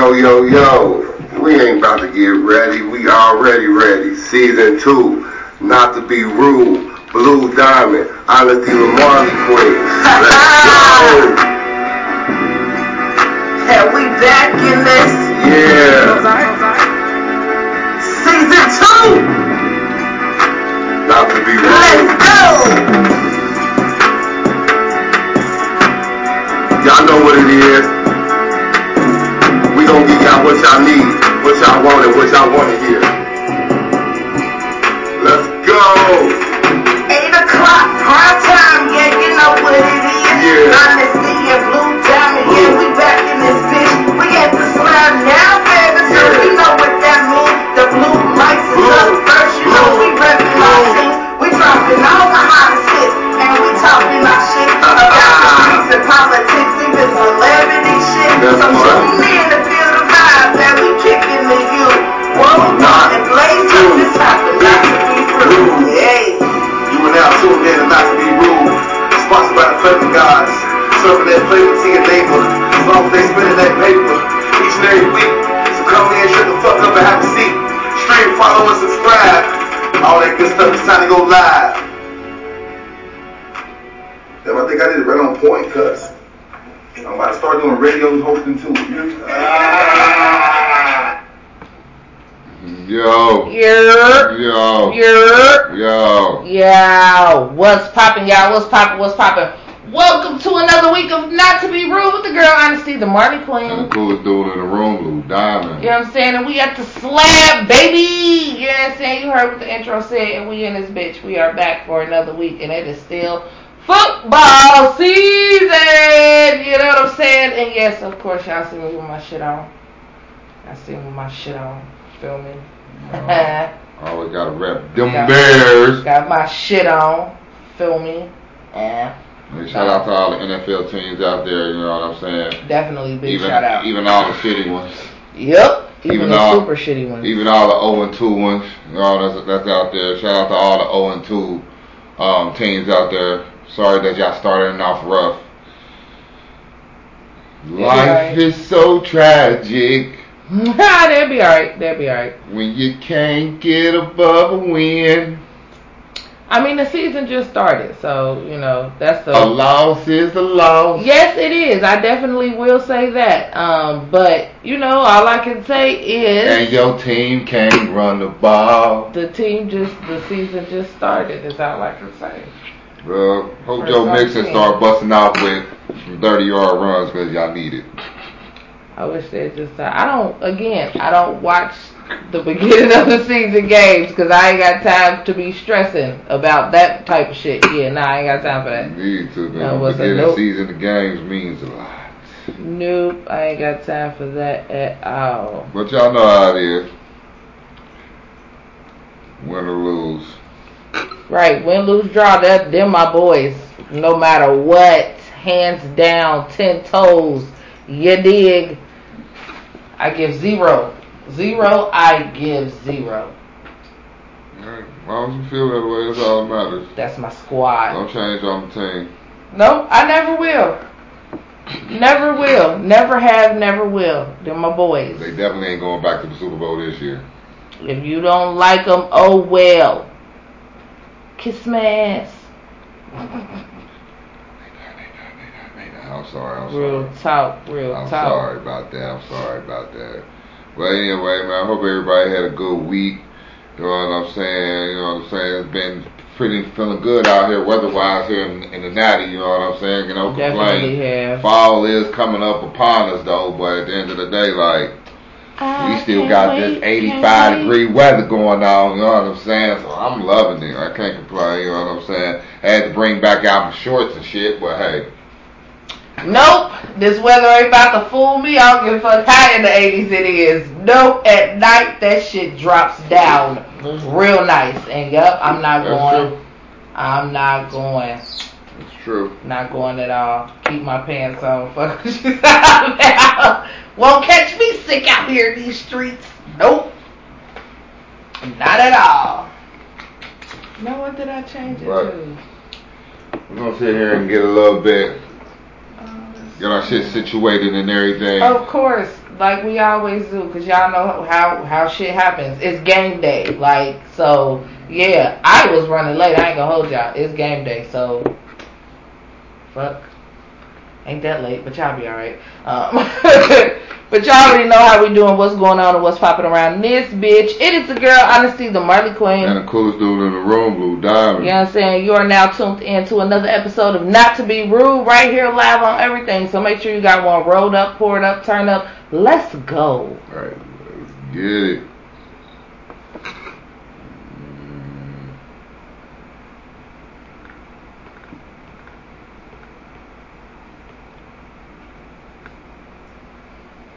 Yo, yo, yo, we ain't about to get ready. We already ready. Season two, not to be rude. Blue Diamond, Honesty with Marley Queen. Let's go. And we back in this Yeah, season two. not to be Let's go. Y'all know what it is. We y'all need, what y'all want, and what y'all wanna hear. Let's go. Eight o'clock, prime time. Yeah, you know what it is. Yeah. Honesty and blue diamond. Yeah, we back in this bitch. We at the slab now, baby. So Yeah. you know what that means. The blue lights is Blue. up first. You know we Blue. We dropping all the hottest hits. And we talking our shit about the streets and politics, even celebrity shit. That's so as long as they spending that paper each and every week. So come in, shut the fuck up and have a seat. Stream, follow, and subscribe. All that good stuff. It's time to go live. Damn, I think I did it right on point, cuz. I'm about to start doing radio hosting too. You- Ah. Yo, Yer, yo, yo. yeah. What's poppin', y'all? What's poppin'? What's poppin'? Welcome to another week of Not to Be Rude with the girl Honesty, the Marley And the coolest dude in the room, Blue Diamond. You know what I'm saying? And we at the slab, baby. You know what I'm saying? You heard what the intro said, and we in this bitch. We are back for another week, and it is still football season. You know what I'm saying? And yes, of course, y'all see me with my shit on. I see me with my shit on. Feel me? Uh, always gotta rep them Got- Bears. Got my shit on. Feel me? Yeah. And shout out to all the NFL teams out there, you know what I'm saying? Definitely big Even shout out. even all the shitty ones. Yep. Even, even the all- super shitty ones. Even all the 0 and 2 ones, you know, that's, that's out there. Shout out to all the 0 and 2 um, teams out there. Sorry that y'all starting off rough. Life right. is so tragic They'll be alright. They'll be alright. when you can't get above a win. I mean, the season just started, so you know that's the. A loss is a loss. Yes, it is. I definitely will say that. Um, but you know, all I can say is And your team can't run the ball. the team just the season just started. Is all I can say. Bro, hope Joe Mixon start busting out with some 30 yard runs because y'all need it. I wish they just. I don't. Again, I don't watch the beginning of the season games because I ain't got time to be stressing about that type of shit. Yeah, nah, I ain't got time for that. You need to, man. Was a Beginning nope. season of games means a lot. Nope, I ain't got time for that at all. But y'all know how it is. Win or lose. Right, win, lose, draw. That them my boys. No matter what, hands down, ten toes. You dig? I give zero, zero. I give zero. As long as you feel that way, that's all that matters. That's my squad. Don't change on the team. Nope, I never will. Never will. Never have. Never will. They're my boys. They definitely ain't going back to the Super Bowl this year. If you don't like them, oh well. Kiss my ass. I'm sorry, I'm Real sorry. talk, real I'm talk. sorry about that. I'm sorry about that. But anyway, man, I hope everybody had a good week. You know what I'm saying? You know what I'm saying? It's been pretty feeling good out here weather-wise here in, in the natty. You know what I'm saying? You know, Definitely complain. have. Fall is coming up upon us though, but at the end of the day, like we still got this 85 degree weather going on. You know what I'm saying? So I'm loving it. I can't complain. You know what I'm saying? I had to bring back out my shorts and shit, but hey. Nope, this weather ain't about to fool me. I don't give a fuck how in the 80s it is. Nope, at night that shit drops down real nice. And yep, I'm not That's going. true. I'm not going. It's true. Not going at all. Keep my pants on. Fuck. Won't catch me sick out here in these streets. Nope. Not at all. Now what did I change it Right. to? We're gonna sit here and get a little bit let's get our shit situated and everything. Of course, like we always do, cause y'all know how how shit happens. It's game day, like so. Yeah, I was running late. I ain't gonna hold y'all. It's game day, so fuck. Ain't that late, but y'all be alright. Um, but y'all already know how we doing, what's going on, and what's popping around this bitch. It is the girl, Honesty, the Marley Queen. And the coolest dude in the room, Blue Diamond. You know what I'm saying? You are now tuned in to another episode of Not to Be Rude right here live on everything. So make sure you got one rolled up, poured up, turned up. Let's go. Alright, let's get it. Willie Gang, it's Willie. These niggas stay hating, I ain't nothing like these other guys. Play games if you want, I guarantee your ass live in the sky. All I want is money, you in the way, end up on channel 9. You know when I turn up, it ain't no way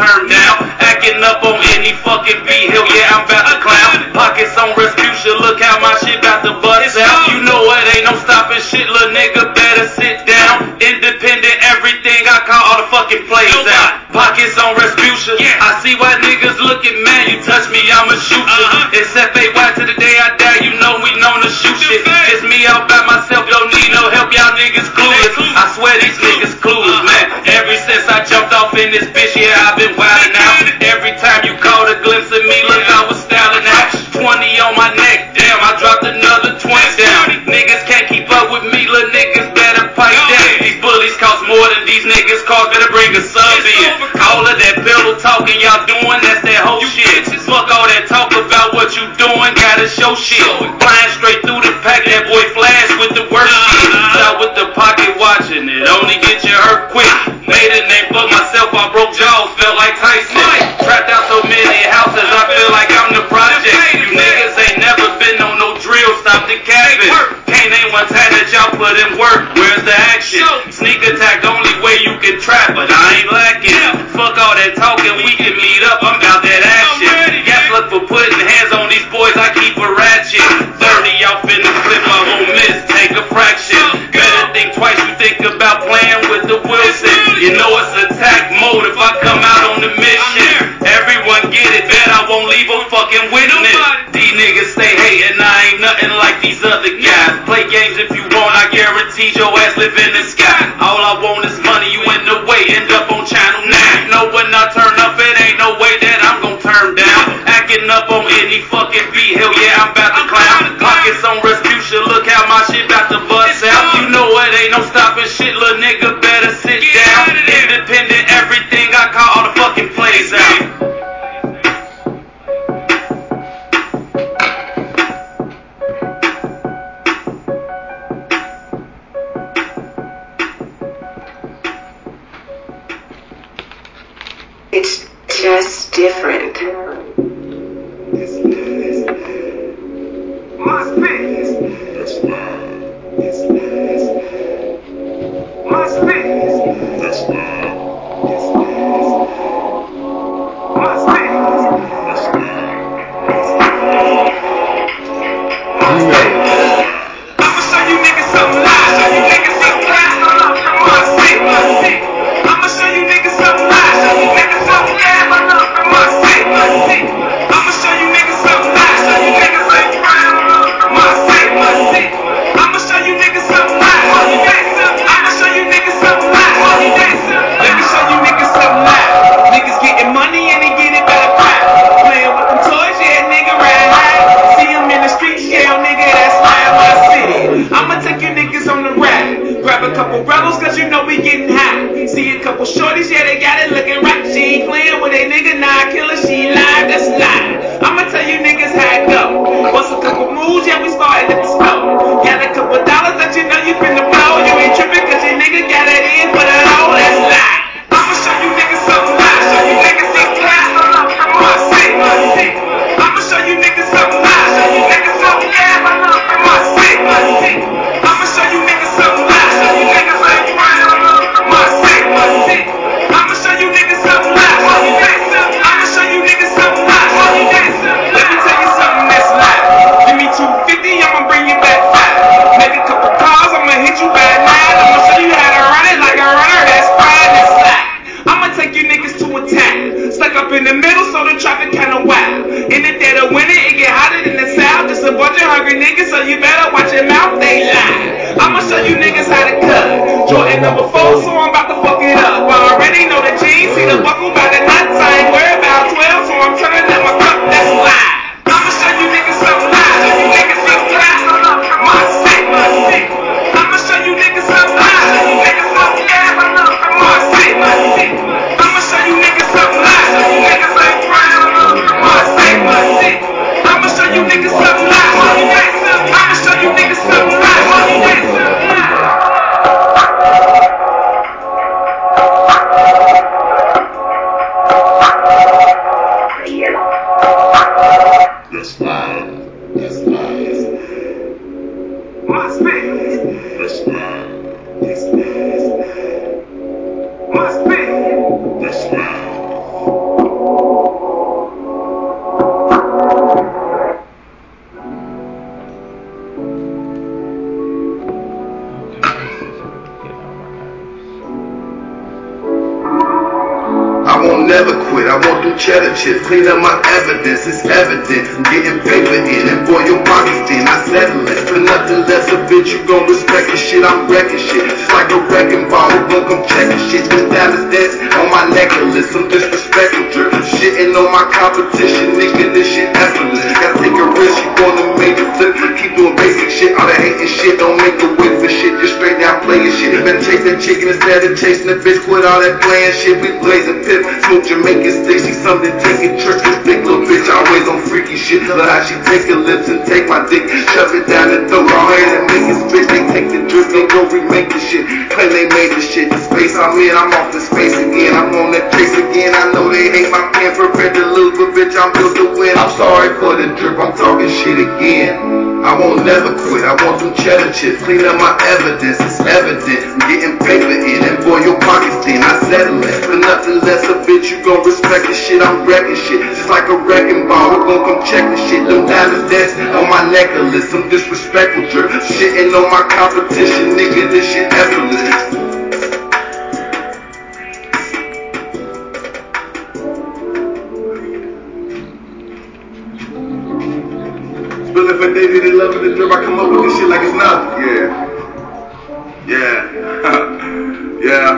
turn down. Acting up on any fucking beat, hell yeah, I'm about to clown. Pockets on Respucia, look how my shit about to bust out. You know it ain't no stopping shit, little nigga, better sit down. Independent, everything, I call all the fucking plays out. Pockets on Respucia, I see why niggas looking mad. You touch me, I'ma shoot you. It's FAY to the day I die, you know we known to shoot shit. Just me all by myself, don't need no help, y'all niggas clueless. I swear these niggas clueless, man. In this bitch, yeah, I've been wildin' out. Every time you caught a glimpse of me, look, I was styling out. 20 on my neck, damn, I dropped another 20 down. Niggas can't keep up with me, little niggas better pipe down. These bullies cost more than these niggas cost, better bring a sub in. All of that pillow talking y'all doing, that's that whole shit. Fuck all that talk about what you doing, gotta show shit. Flying straight through the pack, that boy flash with the worst shit. Out with the pocket watching it, only get you hurt quick. Made a name for myself, I broke jaws, felt like Tyson. Trapped out so many houses, I feel like I'm the project. You niggas ain't never been on no drill, stop the cabin. Can't one time that y'all put in work, where's the action? Sneak attack, only way you can trap, but I ain't lacking. Fuck all that talking, we can meet up, I'm about that action. Yes, look for putting hands on these boys, I keep a ratchet. 30 off in the clip, I won't miss, take a fraction. Better think twice, you think about playing with the Wilson. You know it's attack mode if I come out on the mission. Get it, bet I won't leave a fucking witness. These niggas stay hating, I ain't nothing like these other guys. Play games if you want, I guarantee your ass live in the sky. All I want is money, you in the way, end up on channel 9. You know when I turn up, it ain't no way that I'm gon' turn down. Acting up on any fucking beat, hell yeah, I'm about to clown. Pockets on Respucia, look how my shit about to bust out. You know it ain't no stopping shit, little nigga, better sit down. Independent, everything, I call all the fucking plays out. Just different. Chasing the bitch. Quit all that playing shit. We blazing pip. Smoke Jamaican sticks. See something trick. This big little always on freaky shit. Love how she take her lips and take my dick. Shove it down the throat. All head and make it spit. They take the drip. They go remake the shit. Claim they made the shit. The space I'm in. I'm off the space again. I'm on that chase again. I know they hate my pen. Prepared to lose. But bitch, I'm built to win. I'm sorry for the drip. I'm talking shit again. I won't never quit. I want some cheddar chips. Clean up my evidence. It's evident. I'm getting paper in and boy, your pockets thin. I settle it. For nothing less a bitch, you gon' respect the shit. I'm wrecking shit. Just like a wrecking ball. Gon' come check the shit? Them diamonds dance on my necklace. Some disrespectful drip. Shitting on my competition. Nigga, this shit effortless. Spilling for David, they loving the drip. I come up with this shit like it's nothing. Yeah. Yeah. yeah.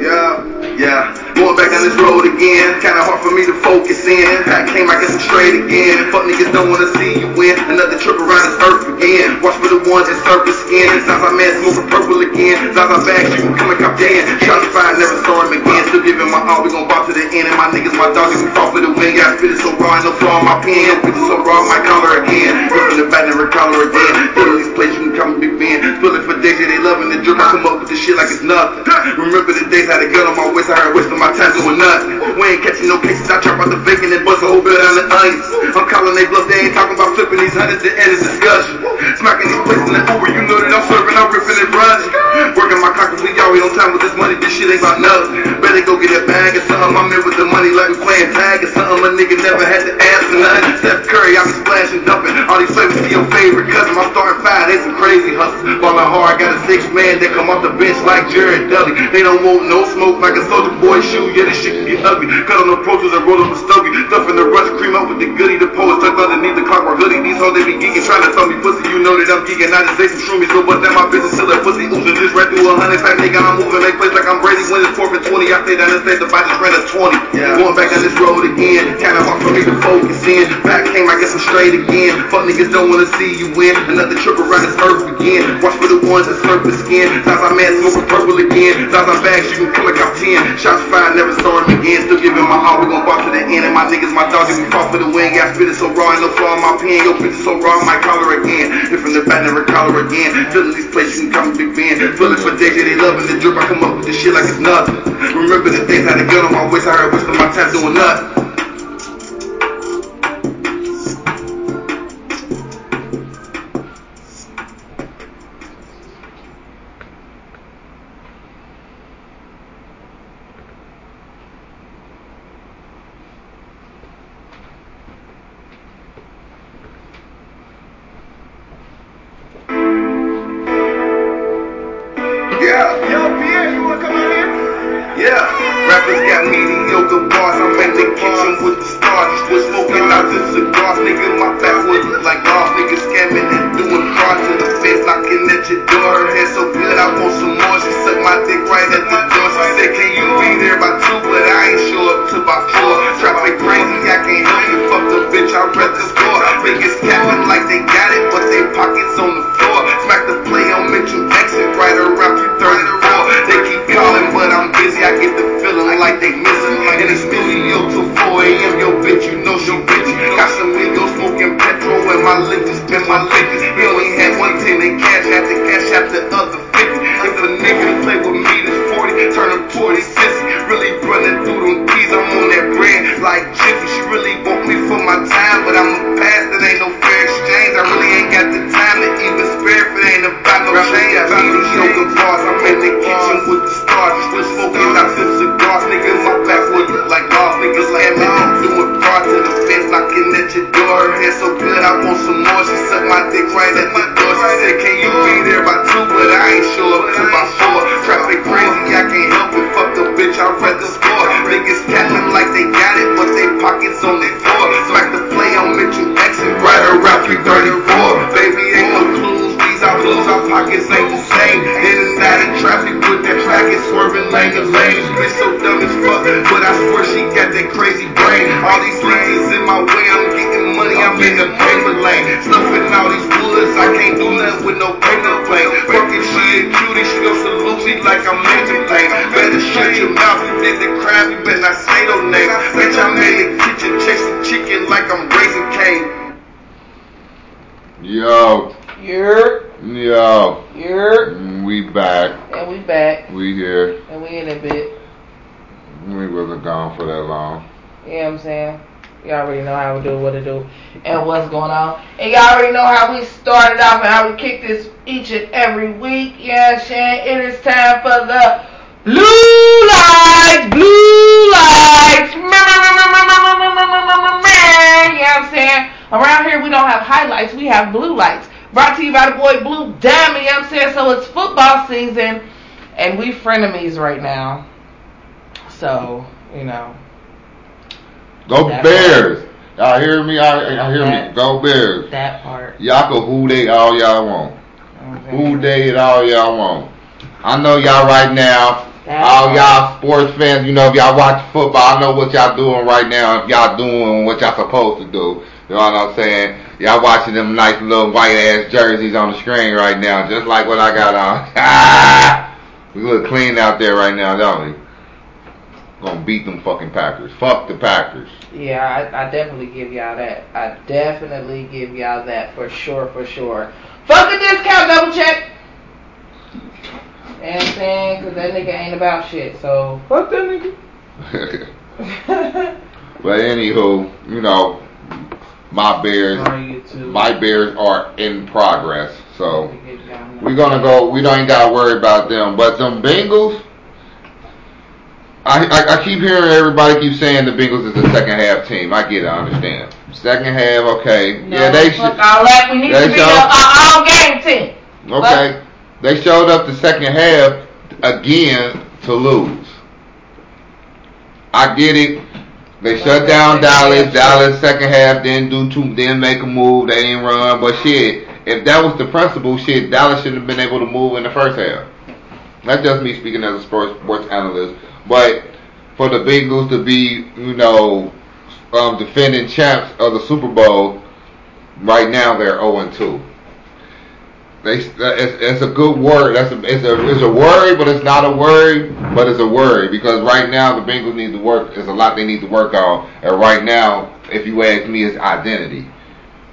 Yeah. Yeah. Going back on this road again. Kinda hard for me to focus in. I came, I guess I'm straight again. Fuck niggas don't wanna see you win. Another trip around this earth again. Watch for the ones that surface skin. Zaza man smoking purple again. Zaza back, you can come and come Dan. Shots fired, never saw him again. Still giving my all, we gon' bop to the end. And my niggas, my dogs, we fall for the win. I spit it so raw, no flaw in my pen. Spit it so raw, my collar again. Ripping the back, never collar again. Put these places, you can come and big fan. Spilling for days, yeah, they loving the drip. I come up with this shit like it's nothing. Remember the days I had a gun on my waist, I heard wasting my time doing nothing. We ain't catching no cases, I trap out the bacon and bust a whole bill down the onions. I'm calling they bluff, they ain't talking about flipping these hundreds to end this discussion. Smacking these places in the Uber, you know that I'm serving, I'm ripping and running. Working my cock, we always on time with this money, this shit ain't about nothing. Better go get a bag or something, I'm in with the money like we playing tag or something. A nigga never had to answer nothing. Steph Curry, I be splashing, dumping. All these flavors to your favorite cousin. I'm starting five, they some crazy hustlers. Ballin' hard, I got a six man that come off the bench like Jared Dudley. They don't want no smoke like a soldier boy shoe. Yeah, this shit can get ugly. Cut on the Pro Tools and roll up a stogie. Stuffing the rush, cream up with the goodie. The pole is tucked underneath the clockwork hoodie. These hoes they be geeking, trying to tell me pussy. You know that I'm geeking. I just say some shroomies, so but down my business till that pussy oozing. Just ran through a hundred pack nigga. I'm moving, make plays like I'm Brady. When it's fourth and twenty, I stay down the state. The fight just ran a twenty. Yeah. Going back on this road again. Kinda hard for me to focus in. Back came, I guess I'm straight again. Fuck niggas don't wanna see you win. Another trip around this earth again. Watch for the ones that surface skin. Zaza man smoking purple again. Zaza bags, you can come like I'm 10. Shots fired, never saw him again. Still giving my all, we gon' bop to the end. And my niggas, my dogs, we fall for the win. Yeah, I spit it so raw, ain't no flaw in my pen. Yo, bitch so raw, I might collar again. If from the back, never collar again. Filling these places, you can come big Ben. Feeling for days, yeah, they loving the drip. I come up with this shit like it's nothing. Remember the days I had a gun on my waist, I heard wasting my time doing nothing. Go That Bears. Y'all hear me? Y'all, y'all hear me? Go Bears. That part. Y'all can who they all y'all want. Who they it all y'all want. I know y'all right now. That all part. y'all sports fans, you know, if y'all watch football, I know what y'all doing right now. If y'all doing what y'all supposed to do, you know what I'm saying? Y'all watching them nice little white ass jerseys on the screen right now, just like what I got on. We look clean out there right now, don't we? Gonna beat them fucking Packers. Fuck the Packers. Yeah, I, I definitely give y'all that. I definitely give y'all that for sure, for sure. Fuck a discount, double check. You know saying? Because that nigga ain't about shit, so fuck that nigga. but anywho, you know, my Bears, On YouTube. my Bears are in progress. So. Let me get y'all We're gonna go. We don't got to worry about them. But them Bengals, I, I I keep hearing everybody keep saying the Bengals is a second half team. I get it. I understand. Second half, okay. No, yeah, they should. all that. We need to be show- our own game team. Okay, they showed up the second half again to lose. I get it. They shut down Dallas. Dallas second half didn't do two, didn't make a move. They didn't run. But shit, if that was the principle, shit, Dallas shouldn't have been able to move in the first half. That's just me speaking as a sports sports analyst. But for the Bengals to be, you know, um, defending champs of the Super Bowl, right now they're 0 2. They, it's, it's a good word. That's a, it's a it's a worry, but it's not a worry, but it's a worry because right now the Bengals need to work. There's a lot they need to work on, and right now, if you ask me, it's identity.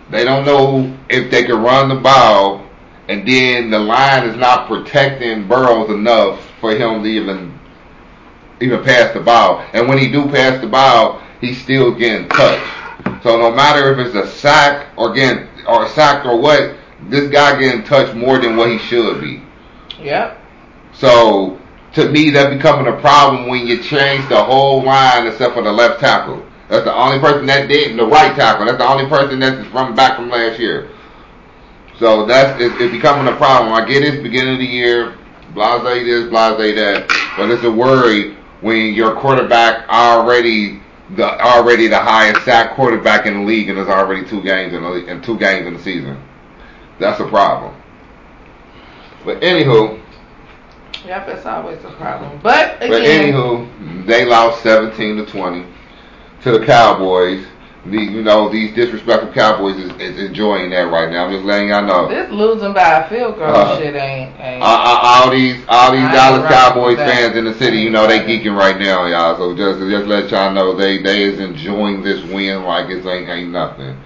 They don't know if they can run the ball, and then the line is not protecting Burrows enough for him to even even pass the ball. And when he do pass the ball, he's still getting touched. So no matter if it's a sack or getting or a sack or what, this guy getting touched more than what he should be. Yep. So to me, that becoming a problem when you change the whole line except for the left tackle. That's the only person that did the right tackle. That's the only person that's from back from last year. So that's it's, it's becoming a problem. I get it, beginning of the year, blase this, blase that, but it's a worry when your quarterback already the already the highest sack quarterback in the league and there's already two games in the le- and two games in the season. That's a problem. But anywho, Yep, that's always a problem. But but anywho, they lost 17 to 20 to the Cowboys. The, you know, these disrespectful Cowboys is, is enjoying that right now. I'm just letting y'all know. this losing by a field goal Uh, shit ain't ain't. Uh, uh, all these, all these Dallas right Cowboys fans in the city, you know, they geeking right now, y'all. So just, just let y'all know they, they is enjoying this win like it ain't, ain't nothing.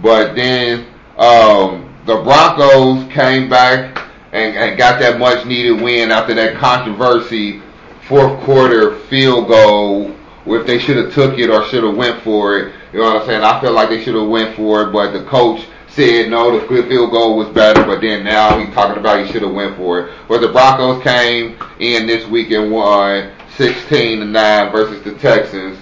But then, um, the Broncos came back and, and got that much needed win after that controversy fourth quarter field goal. If they should have took it or should have went for it, you know what I'm saying? I feel like they should have went for it, but the coach said no, the field goal was better. But then now he's talking about he should have went for it. But the Broncos came in this week and won 16 to nine versus the Texans.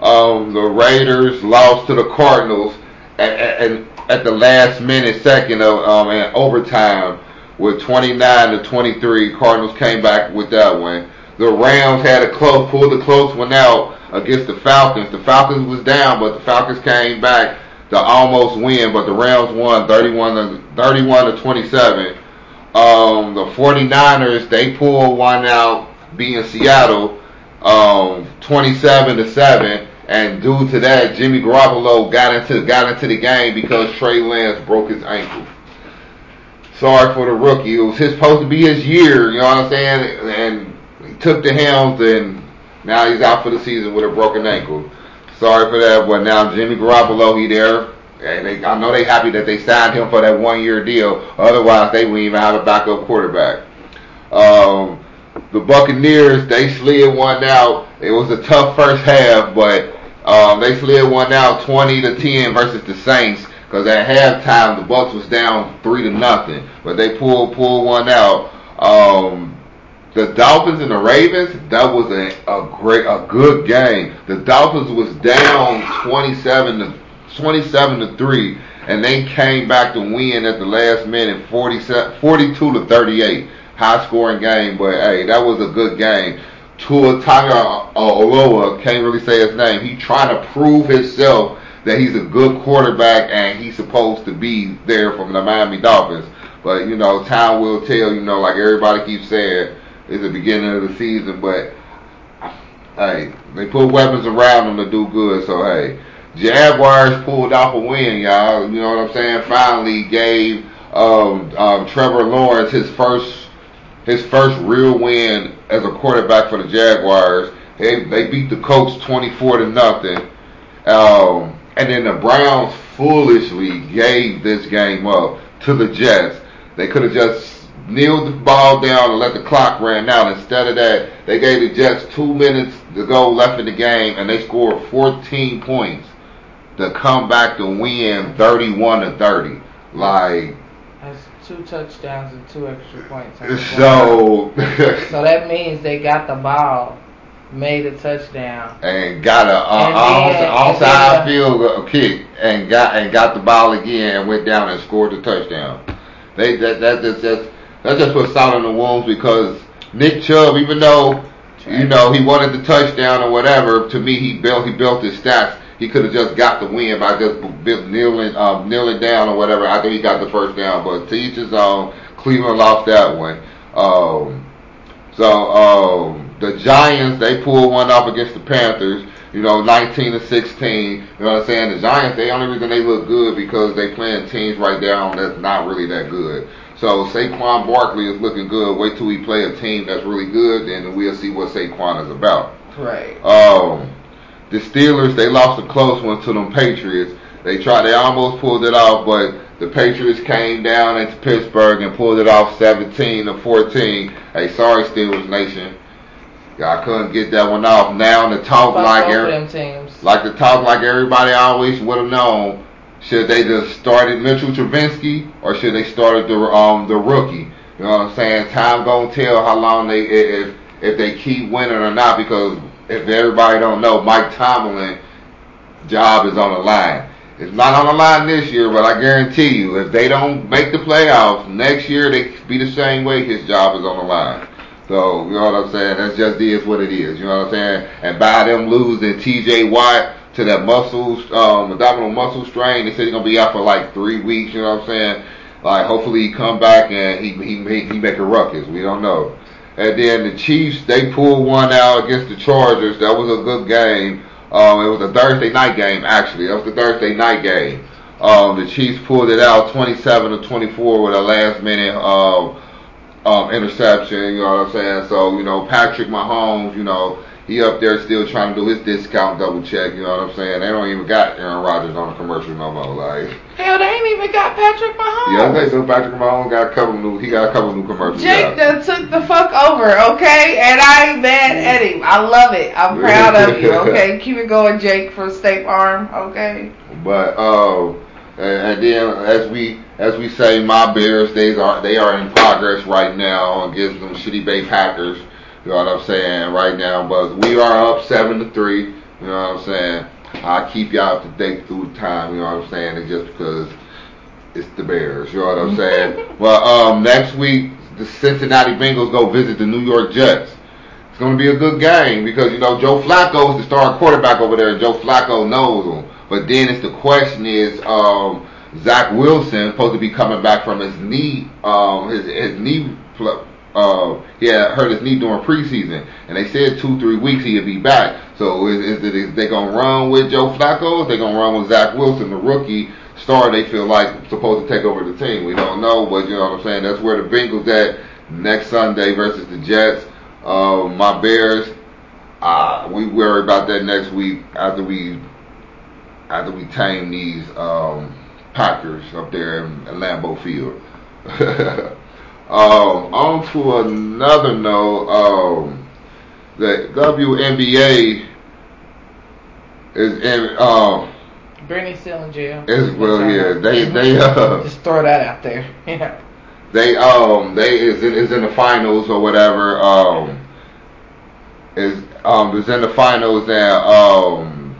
Um, the Raiders lost to the Cardinals at, at, at the last minute, second of um, overtime with 29 to 23. Cardinals came back with that one. The Rams had a close, pulled a close one out against the Falcons. The Falcons was down, but the Falcons came back to almost win, but the Rams won 31 to 31 to 27. Um, the 49ers they pulled one out, being Seattle, um, 27 to seven. And due to that, Jimmy Garoppolo got into got into the game because Trey Lance broke his ankle. Sorry for the rookie. It was his, supposed to be his year, you know what I'm saying? And took the helms, and now he's out for the season with a broken ankle. Sorry for that, but now Jimmy Garoppolo, he there. And they, I know they happy that they signed him for that one year deal. Otherwise, they wouldn't even have a backup quarterback. Um, the Buccaneers, they slid one out. It was a tough first half, but um, they slid one out 20 to 10 versus the Saints. Because at halftime, the Bucks was down three to nothing, but they pulled pulled one out. Um, the Dolphins and the Ravens, that was a, a great, a good game. The Dolphins was down 27 to 27 to three, and they came back to win at the last minute, 47, 42 to 38. High scoring game, but hey, that was a good game. Tua Taga Oloa, can't really say his name. He trying to prove himself that he's a good quarterback and he's supposed to be there from the Miami Dolphins. But you know, time will tell. You know, like everybody keeps saying, it's the beginning of the season. But hey, they put weapons around them to do good. So hey, Jaguars pulled off a win, y'all. You know what I'm saying? Finally gave um, um, Trevor Lawrence his first his first real win as a quarterback for the Jaguars. They they beat the Colts 24 to nothing. Um, and then the Browns foolishly gave this game up to the Jets. They could have just kneeled the ball down and let the clock run out. Instead of that, they gave the Jets two minutes to go left in the game, and they scored 14 points to come back to win 31 to 30. Like That's two touchdowns and two extra points. so, so that means they got the ball, made a touchdown. and got a uh, outside field kick and got and got the ball again and went down and scored the touchdown. They that that just that's that just put salt in the wounds because Nick Chubb, even though you know he wanted the touchdown or whatever, to me he built he built his stats. He could have just got the win by just kneeling um, kneeling down or whatever. I think he got the first down, but to each his own. Cleveland lost that one. Um, so um, the Giants they pulled one off against the Panthers. You know, 19 to 16. You know what I'm saying? The Giants, the only reason they look good because they playing teams right down that's not really that good. So Saquon Barkley is looking good. Wait till we play a team that's really good, then we'll see what Saquon is about. Right. Um, the Steelers they lost a close one to them Patriots. They tried, they almost pulled it off, but the Patriots came down into Pittsburgh and pulled it off 17 to 14. Hey, sorry Steelers Nation, y'all couldn't get that one off. Now the talk Fuck like both every, them teams. like the talk like everybody always would have known. Should they just started Mitchell Trubisky or should they started the um the rookie? You know what I'm saying? Time gonna tell how long they if if they keep winning or not because if everybody don't know, Mike Tomlin job is on the line. It's not on the line this year, but I guarantee you, if they don't make the playoffs next year, they be the same way. His job is on the line. So you know what I'm saying? That's just is what it is. You know what I'm saying? And by them losing T.J. Watt to that muscle, um, abdominal muscle strain, they said he's gonna be out for like three weeks. You know what I'm saying? Like hopefully he come back and he he make, he make a ruckus. We don't know. And then the Chiefs they pulled one out against the Chargers. That was a good game. Um, it was a Thursday night game actually. That was the Thursday night game. Um, the Chiefs pulled it out 27 to 24 with a last minute um, um, interception. You know what I'm saying? So you know Patrick Mahomes, you know he up there still trying to do his discount double check. You know what I'm saying? They don't even got Aaron Rodgers on the commercial no more. Like Hell, they ain't even got Patrick Mahomes. yeah, they do. Patrick Mahomes got a couple new. He got a couple new commercials. Jake done took the fuck over, okay? And I ain't mad at him. I love it. I'm proud of you, okay? Keep it going, Jake from State Farm, okay? But uh, and, and then as we as we say, my Bears they are they are in progress right now against them shitty Bay Packers. You know what I'm saying right now, but we are up seven to three. You know what I'm saying? I'll keep y'all up to date through the time. You know what I'm saying? It's just because it's the Bears. You know what I'm saying? well, um, next week the Cincinnati Bengals go visit the New York Jets. It's going to be a good game because you know Joe Flacco is the starting quarterback over there. and Joe Flacco knows him. But then it's the question is um, Zach Wilson supposed to be coming back from his knee, um, his his knee. Fl- uh, he had hurt his knee during preseason, and they said two, three weeks he'd be back. So is, is, it, is they gonna run with Joe Flacco? Is they gonna run with Zach Wilson, the rookie star? They feel like supposed to take over the team. We don't know, but you know what I'm saying. That's where the Bengals at next Sunday versus the Jets. Uh, my Bears, uh, we worry about that next week after we after we tame these um, Packers up there in, in Lambeau Field. um, on to another note, um, the WNBA is in. Um, Brittany's still in jail. is well, yeah, they they uh, Just throw that out there. Yeah. they um they is in, is in the finals or whatever. Um, is um is in the finals and um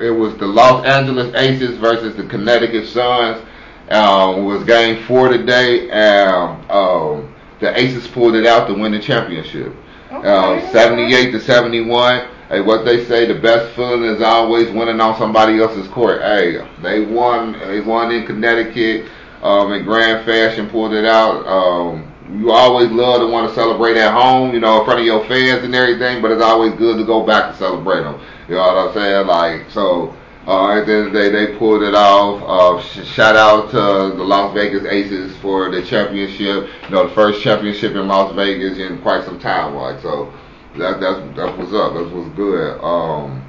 it was the Los Angeles Aces versus the Connecticut Suns. Um, was game four today, and um, the Aces pulled it out to win the championship. Um, Okay. 78 to 71. Hey, what they say, the best feeling is always winning on somebody else's court. Hey, they won. They won in Connecticut um, in grand fashion, pulled it out. Um, you always love to want to celebrate at home, you know, in front of your fans and everything, but it's always good to go back and celebrate them. You know what I'm saying? Like, so uh, at the end of the day, they pulled it off. Uh, sh- shout out to the Las Vegas Aces for the championship. You know, the first championship in Las Vegas in quite some time. Like, so that that's that was up. That was good. Um,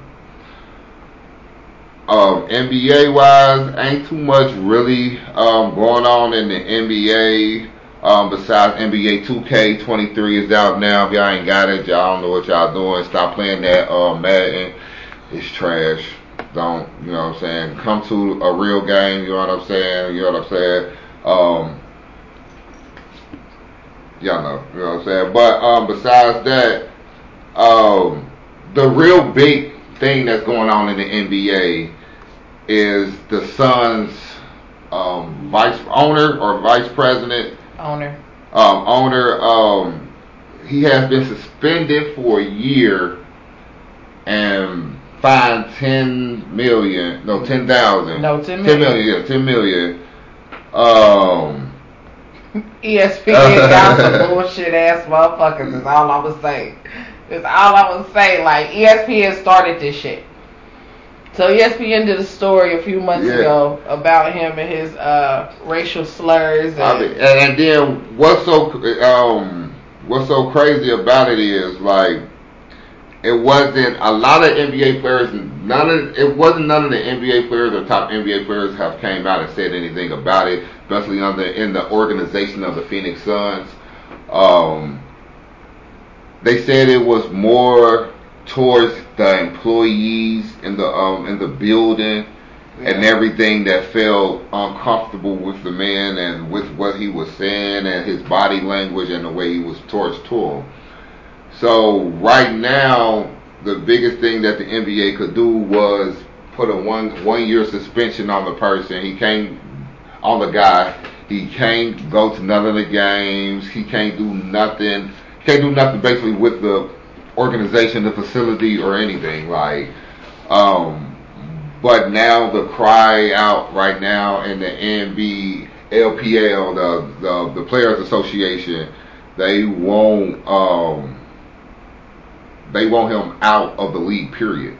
um, NBA wise, ain't too much really um, going on in the NBA. Um, besides NBA 2K23 is out now. If y'all ain't got it, y'all don't know what y'all doing. Stop playing that uh, Madden. It's trash. Don't you know what I'm saying? Come to a real game. You know what I'm saying? You know what I'm saying? Um, y'all know. You know what I'm saying? But um, besides that, um, the real big thing that's going on in the NBA is the Suns um, vice owner or vice president Owner. um, owner. Um, he has been suspended for a year and fined ten million. No, ten thousand. No, 10 Ten million. million. Yeah, ten million. Um. ESPN got some bullshit ass motherfuckers. Is all I was saying. Is all I was saying. Like ESPN started this shit. So ESPN did a story a few months Yeah. ago about him and his uh, racial slurs. And, I mean, and, and then what's so um what's so crazy about it is like it wasn't a lot of NBA players. None of it wasn't none of the NBA players or top NBA players have came out and said anything about it, especially under in the organization of the Phoenix Suns. Um, they said it was more towards the employees in the um in the building and everything that felt uncomfortable with the man and with what he was saying and his body language and the way he was towards to him. So right now, the biggest thing that the NBA could do was put a one one year suspension on the person. He can't on the guy. He can't go to none of the games. He can't do nothing. He Can't do nothing basically with the organization, the facility, or anything like. Um, but now the cry out right now in the NBA LPL, the the, the Players Association, they won't um, they want him out of the league. Period.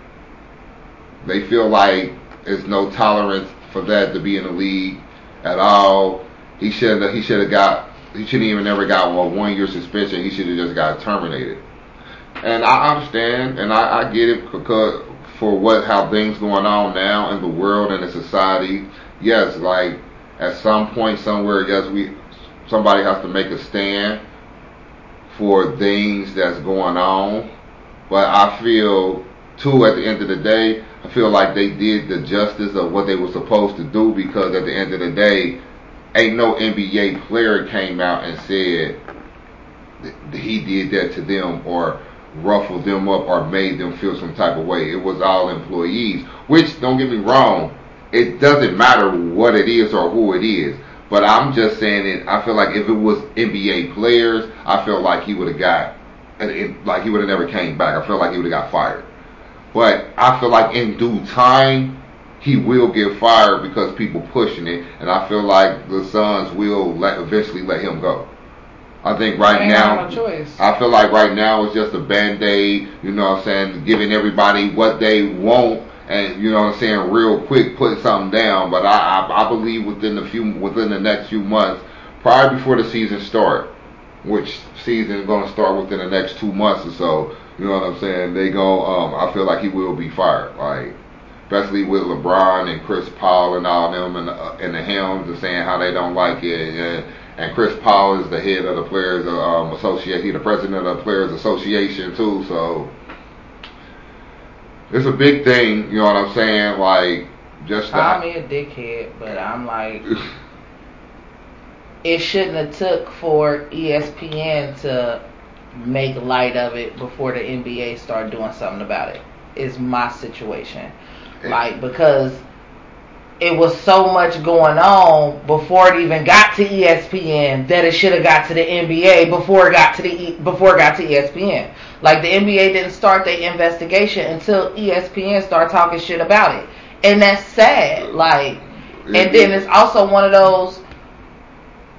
They feel like there's no tolerance for that to be in the league at all. He should he should have got he shouldn't even never got a one year suspension. He should have just got terminated. And I understand, and I, I get it because for what how things going on now in the world and in society. Yes, like at some point somewhere, yes, we somebody has to make a stand for things that's going on. But I feel too at the end of the day, I feel like they did the justice of what they were supposed to do because at the end of the day, ain't no NBA player came out and said he did that to them or ruffled them up or made them feel some type of way. It was all employees. Which don't get me wrong, it doesn't matter what it is or who it is. But I'm just saying it. I feel like if it was NBA players, I feel like he would have got, and it, like he would have never came back. I feel like he would have got fired. But I feel like in due time, he will get fired because people pushing it, and I feel like the Suns will let eventually let him go. I think right Ain't now, no. I feel like right now it's just a band aid. You know what I'm saying? Giving everybody what they want, and you know what I'm saying, real quick, put something down. But I, I, I believe within the few, within the next few months, prior before the season start, which season is going to start within the next two months or so. You know what I'm saying? They go. Um, I feel like he will be fired. Like especially with LeBron and Chris Paul and all them and, uh, and the Helms and saying how they don't like it. And, and Chris Paul is the head of the Players um, Association. He's the president of the Players Association too. So it's a big thing. You know what I'm saying? Like just Call the, me a dickhead, but I'm like, it shouldn't have took for ESPN to make light of it before the NBA started doing something about it. Is my situation like because it was so much going on before it even got to ESPN that it should have got to the NBA before it got to the before it got to ESPN. Like the NBA didn't start their investigation until ESPN started talking shit about it, and that's sad. Like, and then it's also one of those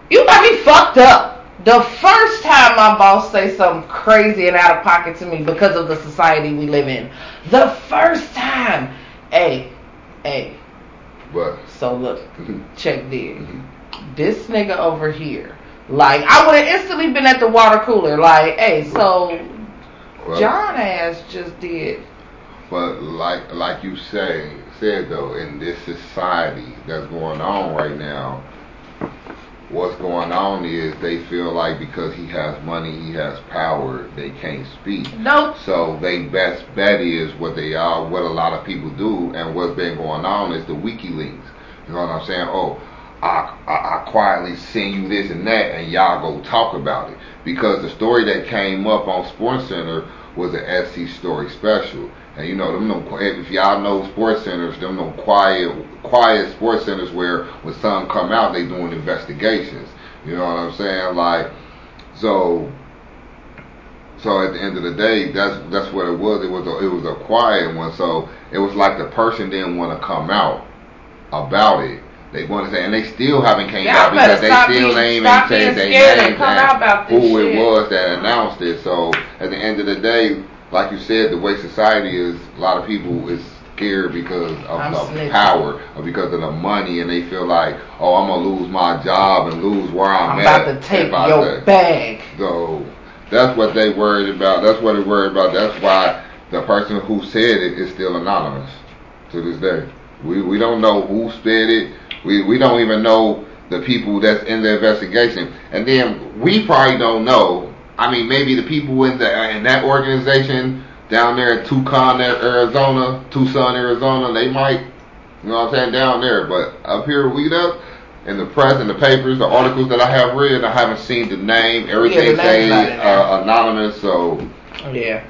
you got me fucked up. The first time my boss say something crazy and out of pocket to me because of the society we live in, the first time, hey, hey. but So look, mm-hmm. check this. Mm-hmm. This nigga over here, like I would have instantly been at the water cooler, like, hey, so well, John ass just did. But like like you say said though, in this society that's going on right now, what's going on is they feel like because he has money, he has power, they can't speak. Nope. So they best bet is what they are, what a lot of people do, and what's been going on is the WikiLeaks. You know what I'm saying? Oh, I, I, I quietly send you this and that, and y'all go talk about it because the story that came up on Sports Center was an SC story special. And you know them no if y'all know sports centers, them no quiet quiet sports centers where when some come out they doing investigations. You know what I'm saying? Like so so at the end of the day, that's that's what it was. It was a, it was a quiet one. So it was like the person didn't want to come out about it. They want to say, and they still haven't came Y'all out because they still ain't even said their names and out about this who shit. it was that announced it. So at the end of the day, like you said, the way society is, a lot of people is scared because of I'm the snitching. power or because of the money, and they feel like, oh, I'm gonna lose my job and lose where I'm, I'm at. about to take your say. bag. So that's what they worried about. That's what they worried about. That's why the person who said it is still anonymous to this day. We we don't know who said it. We we don't even know the people that's in the investigation. And then we probably don't know. I mean, maybe the people in the in that organization down there in Tucson, Arizona, Tucson, Arizona, they might, you know what I'm saying, down there. But up here, we up in the press and the papers, the articles that I have read, I haven't seen the name. Everything say not in there. uh, anonymous. So, Yeah.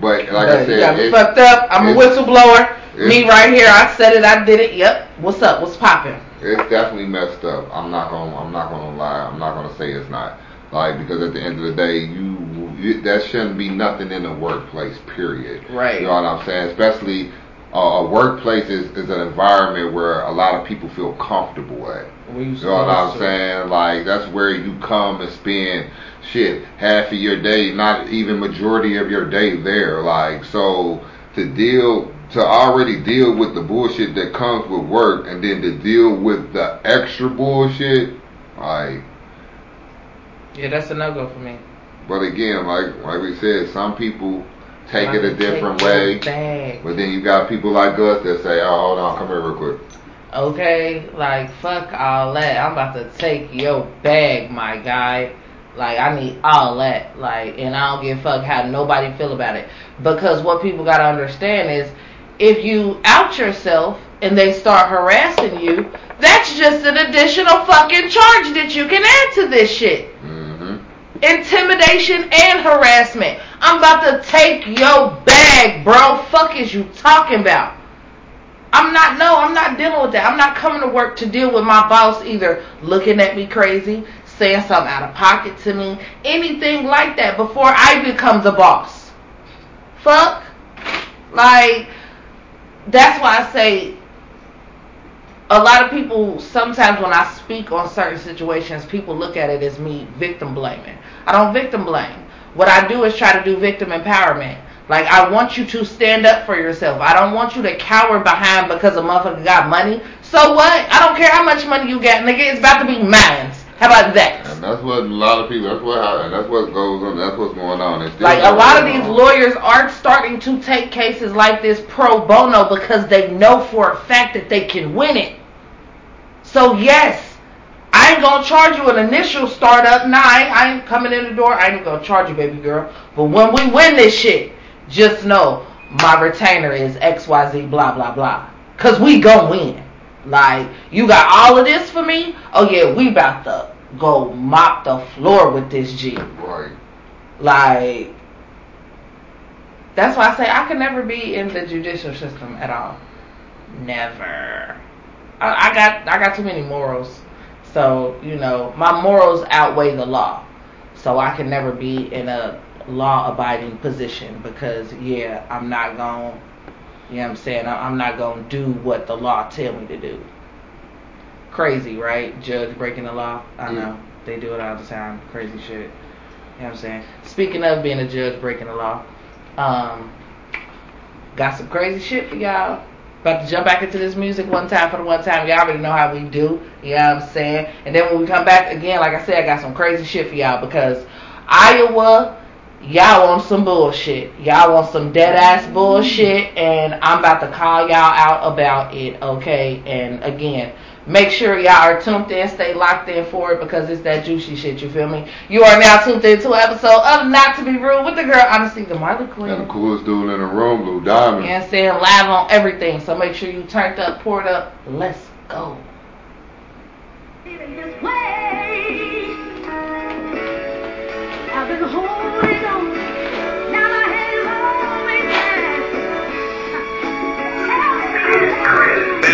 but like But I you got me said, fucked up. I'm a whistleblower. Me right here. I said it. I did it. Yep. What's up? What's popping? it's definitely messed up. I'm not gonna I'm not gonna lie. I'm not gonna say it's not. Like because at the end of the day, you, you that shouldn't be nothing in the workplace. Period. Right. You know what I'm saying? Especially uh, a workplace is, is an environment where a lot of people feel comfortable at. You know what I'm saying? Like that's where you come and spend shit half of your day, not even majority of your day there. Like so to deal to already deal with the bullshit that comes with work and then to deal with the extra bullshit, like Yeah, that's a no go for me. but again, like like we said, some people take it a different way. But then you got people like us that say, Oh hold on, come here real quick. Okay, like fuck all that. I'm about to take your bag, my guy. Like I need all that. Like, and I don't give a fuck how nobody feel about it. Because what people gotta understand is, if you out yourself and they start harassing you, that's just an additional fucking charge that you can add to this shit. And intimidation and harassment. I'm about to take your bag, bro. Fuck is you talking about? I'm not no, I'm not dealing with that. I'm not coming to work to deal with my boss either looking at me crazy, saying something out of pocket to me, anything like that before I become the boss. Fuck. Like that's why I say a lot of people sometimes when I speak on certain situations, people look at it as me victim blaming. I don't victim blame. What I do is try to do victim empowerment. Like I want you to stand up for yourself. I don't want you to cower behind because a motherfucker got money. So what? I don't care how much money you got, nigga. It's about to be mine. How about that? And that's what a lot of people. That's what. And that's what goes on. That's what's going on. Like a lot of these on. lawyers aren't starting to take cases like this pro bono because they know for a fact that they can win it. So yes, I ain't gonna charge you an initial startup. Nah, I ain't, I ain't coming in the door. I ain't gonna charge you, baby girl. But when we win this shit, just know my retainer is XYZ blah blah blah. Cause we gonna win. Like, you got all of this for me? Oh yeah, we about to go mop the floor with this G. Right. Like that's why I say I could never be in the judicial system at all. Never. I, I got I got too many morals. So, you know, my morals outweigh the law. So I can never be in a law abiding position because yeah, I'm not going you know what I'm saying? I'm not going to do what the law tell me to do. Crazy, right? Judge breaking the law. I know. They do it all the time. Crazy shit. You know what I'm saying? Speaking of being a judge breaking the law, um, got some crazy shit for y'all. About to jump back into this music one time for the one time. Y'all already know how we do. You know what I'm saying? And then when we come back again, like I said, I got some crazy shit for y'all because Iowa y'all want some bullshit. Y'all want some dead ass bullshit, and I'm about to call y'all out about it, okay? And again, make sure y'all are tuned in, stay locked in for it because it's that juicy shit, you feel me? You are now tuned in to an episode of Not to Be Rude with the girl, honestly, the Marley Queen. And the coolest dude in the room, Blue Diamond. And you saying live on everything, so make sure you turned up, poured up. Let's go. I've been holding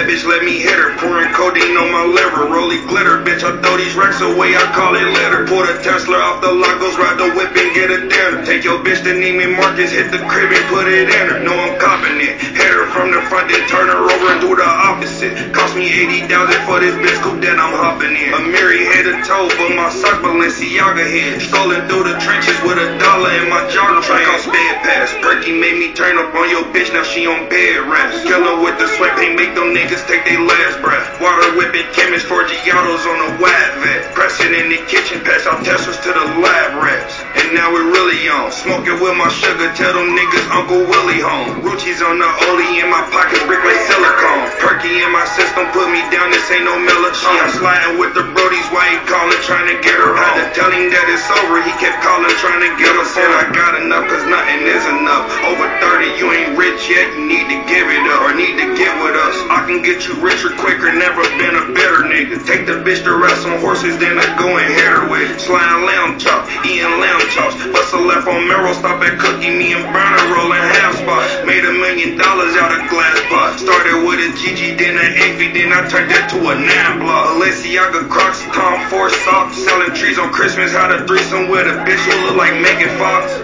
Bad bitch let me hit her, pouring codeine on my liver. Rolly glitter, bitch, I throw these racks away, I call it litter. Pull the Tesla off the lot, goes ride the whip and get a dinner. Take your bitch to Neiman Marcus, hit the crib and put it in her. Know I'm copping it. Hit her from the front, then turn her over and do the opposite. Cost me 80,000 for this bitch coupe that I'm hopping in. A Mary head to toe, but my sock Balenciaga head. Strolling through the trenches with a dollar in my jar. Track on sped pass. Perky made me turn up on your bitch, now she on bed rest. Kill her with the sweat paint, make them niggas take their last breath. Water whipping chemists for Giottos on a wide vet. Pressing in the kitchen, pass out Teslas to the lab rats. And now we really on. Smoking with my sugar, tell them niggas Uncle Willie home. Ruchi's on the Oli in my pockets, brick silicone. Perky in my system, put me down, this ain't no melody. I'm sliding with the Brodies, why he calling, trying to get her home. Had to tell him that it's over, he kept calling, trying to get us Said I got enough, cause nothing is enough. Over 30, you ain't rich yet, you need to give it up, or need to get with us. I can get you richer quicker, never been a better nigga. Take the bitch to rest on horses, then I go and hit her with. Sliding lamb chop, eating lamb chops. Bust a left on Merrill, stop at Cookie, me and Burner rolling half spot. Made a million dollars out of glass pot. Started with a GG, then an Envy, then I turned that to a nine block. Balenciaga Crocs, Tom Ford socks. Selling trees on Christmas, had a threesome with a bitch who look like Megan Fox.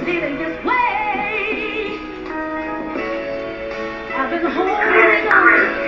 I've been holding on.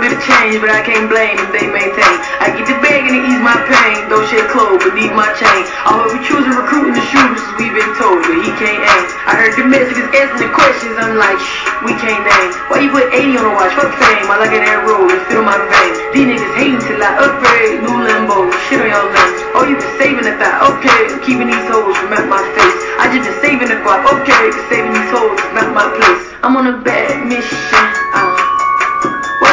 but I can't blame if they maintain. I get the bag and ease my pain. Throw shit clothes beneath my chain. I hope we choose choosing recruiting the shooters, we've been told, but he can't aim. I heard the messages asking the questions, I'm like, shh, we can't name. Why you put 80 on the watch? Fuck fame, I like it that roll and feel my veins. These niggas hating till I upgrade, new Lambo, shit on your limbs. Oh, you been saving the thought, okay, I'm keeping these hoes from at my face. I just been saving the guap, okay, saving these hoes from at my place. I'm on a bad mission, uh,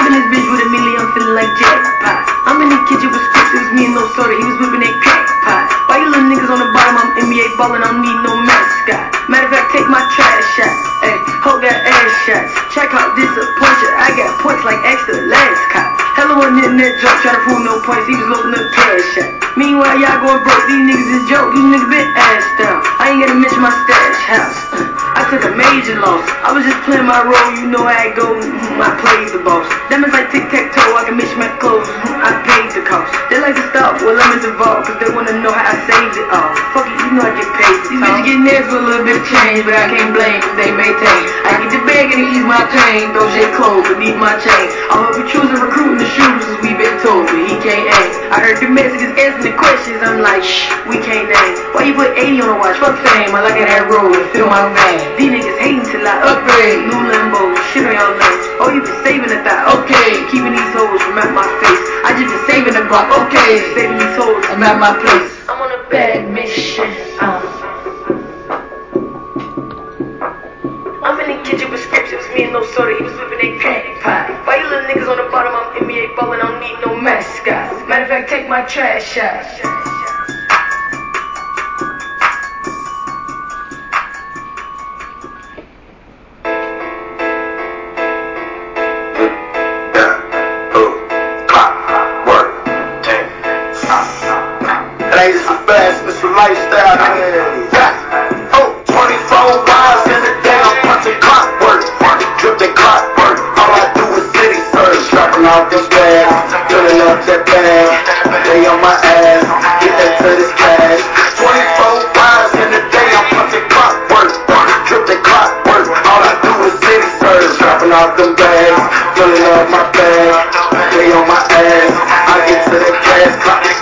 in this bitch with a million, I'm feeling like jackpot. I'm in the kitchen with scripts, it was me and no soda, he was whipping that crackpot. Why you little niggas on the bottom, I'm NBA ballin', I don't need no mascot. Matter of fact, take my trash shot. Hey, hold got ass shots. Check out disappointed, I got points like extra last cop. Hello, one in that joke, try to fool no points, he was looking up cash out. Meanwhile, y'all going broke, these niggas is joke, these niggas been ass down. I ain't gonna mention my stash house. I took a major loss. I was just playing my role. You know how it goes. I played the boss. Them is like tic tac toe. I can mix my clothes. I paid the cost. They like to stop. Well, I'm involved. Cause they wanna know how I saved it all. Fuck it, you know I get paid. These bitches get nails with a little bit of change. But I can't blame cause they maintain. I get the bag and ease my pain. Those shit clothes beneath my chain. I hope you choose a recruit in the shoes as we been told. But he can't aim. I heard the messages answering the questions. I'm like, shh, we can't name. Why you put 80 on the watch? Fuck fame. I like it that road and feel my vein. These niggas hating till I upgrade. New Lambo, shit on your legs. Oh, you been saving the thought, okay. Keeping these hoes from at my face. I just been saving the block, okay. Saving these hoes, I'm at my place. I'm on a bad mission. Uh. I'm in the kitchen with scriptures, me and no soda, he was whipping a pie. Why you little niggas on the bottom, I'm NBA ballin', I don't need no mascot. Matter of fact, take my trash out. Filling up my bag. They on my ass. I get to the cash. Clockwork.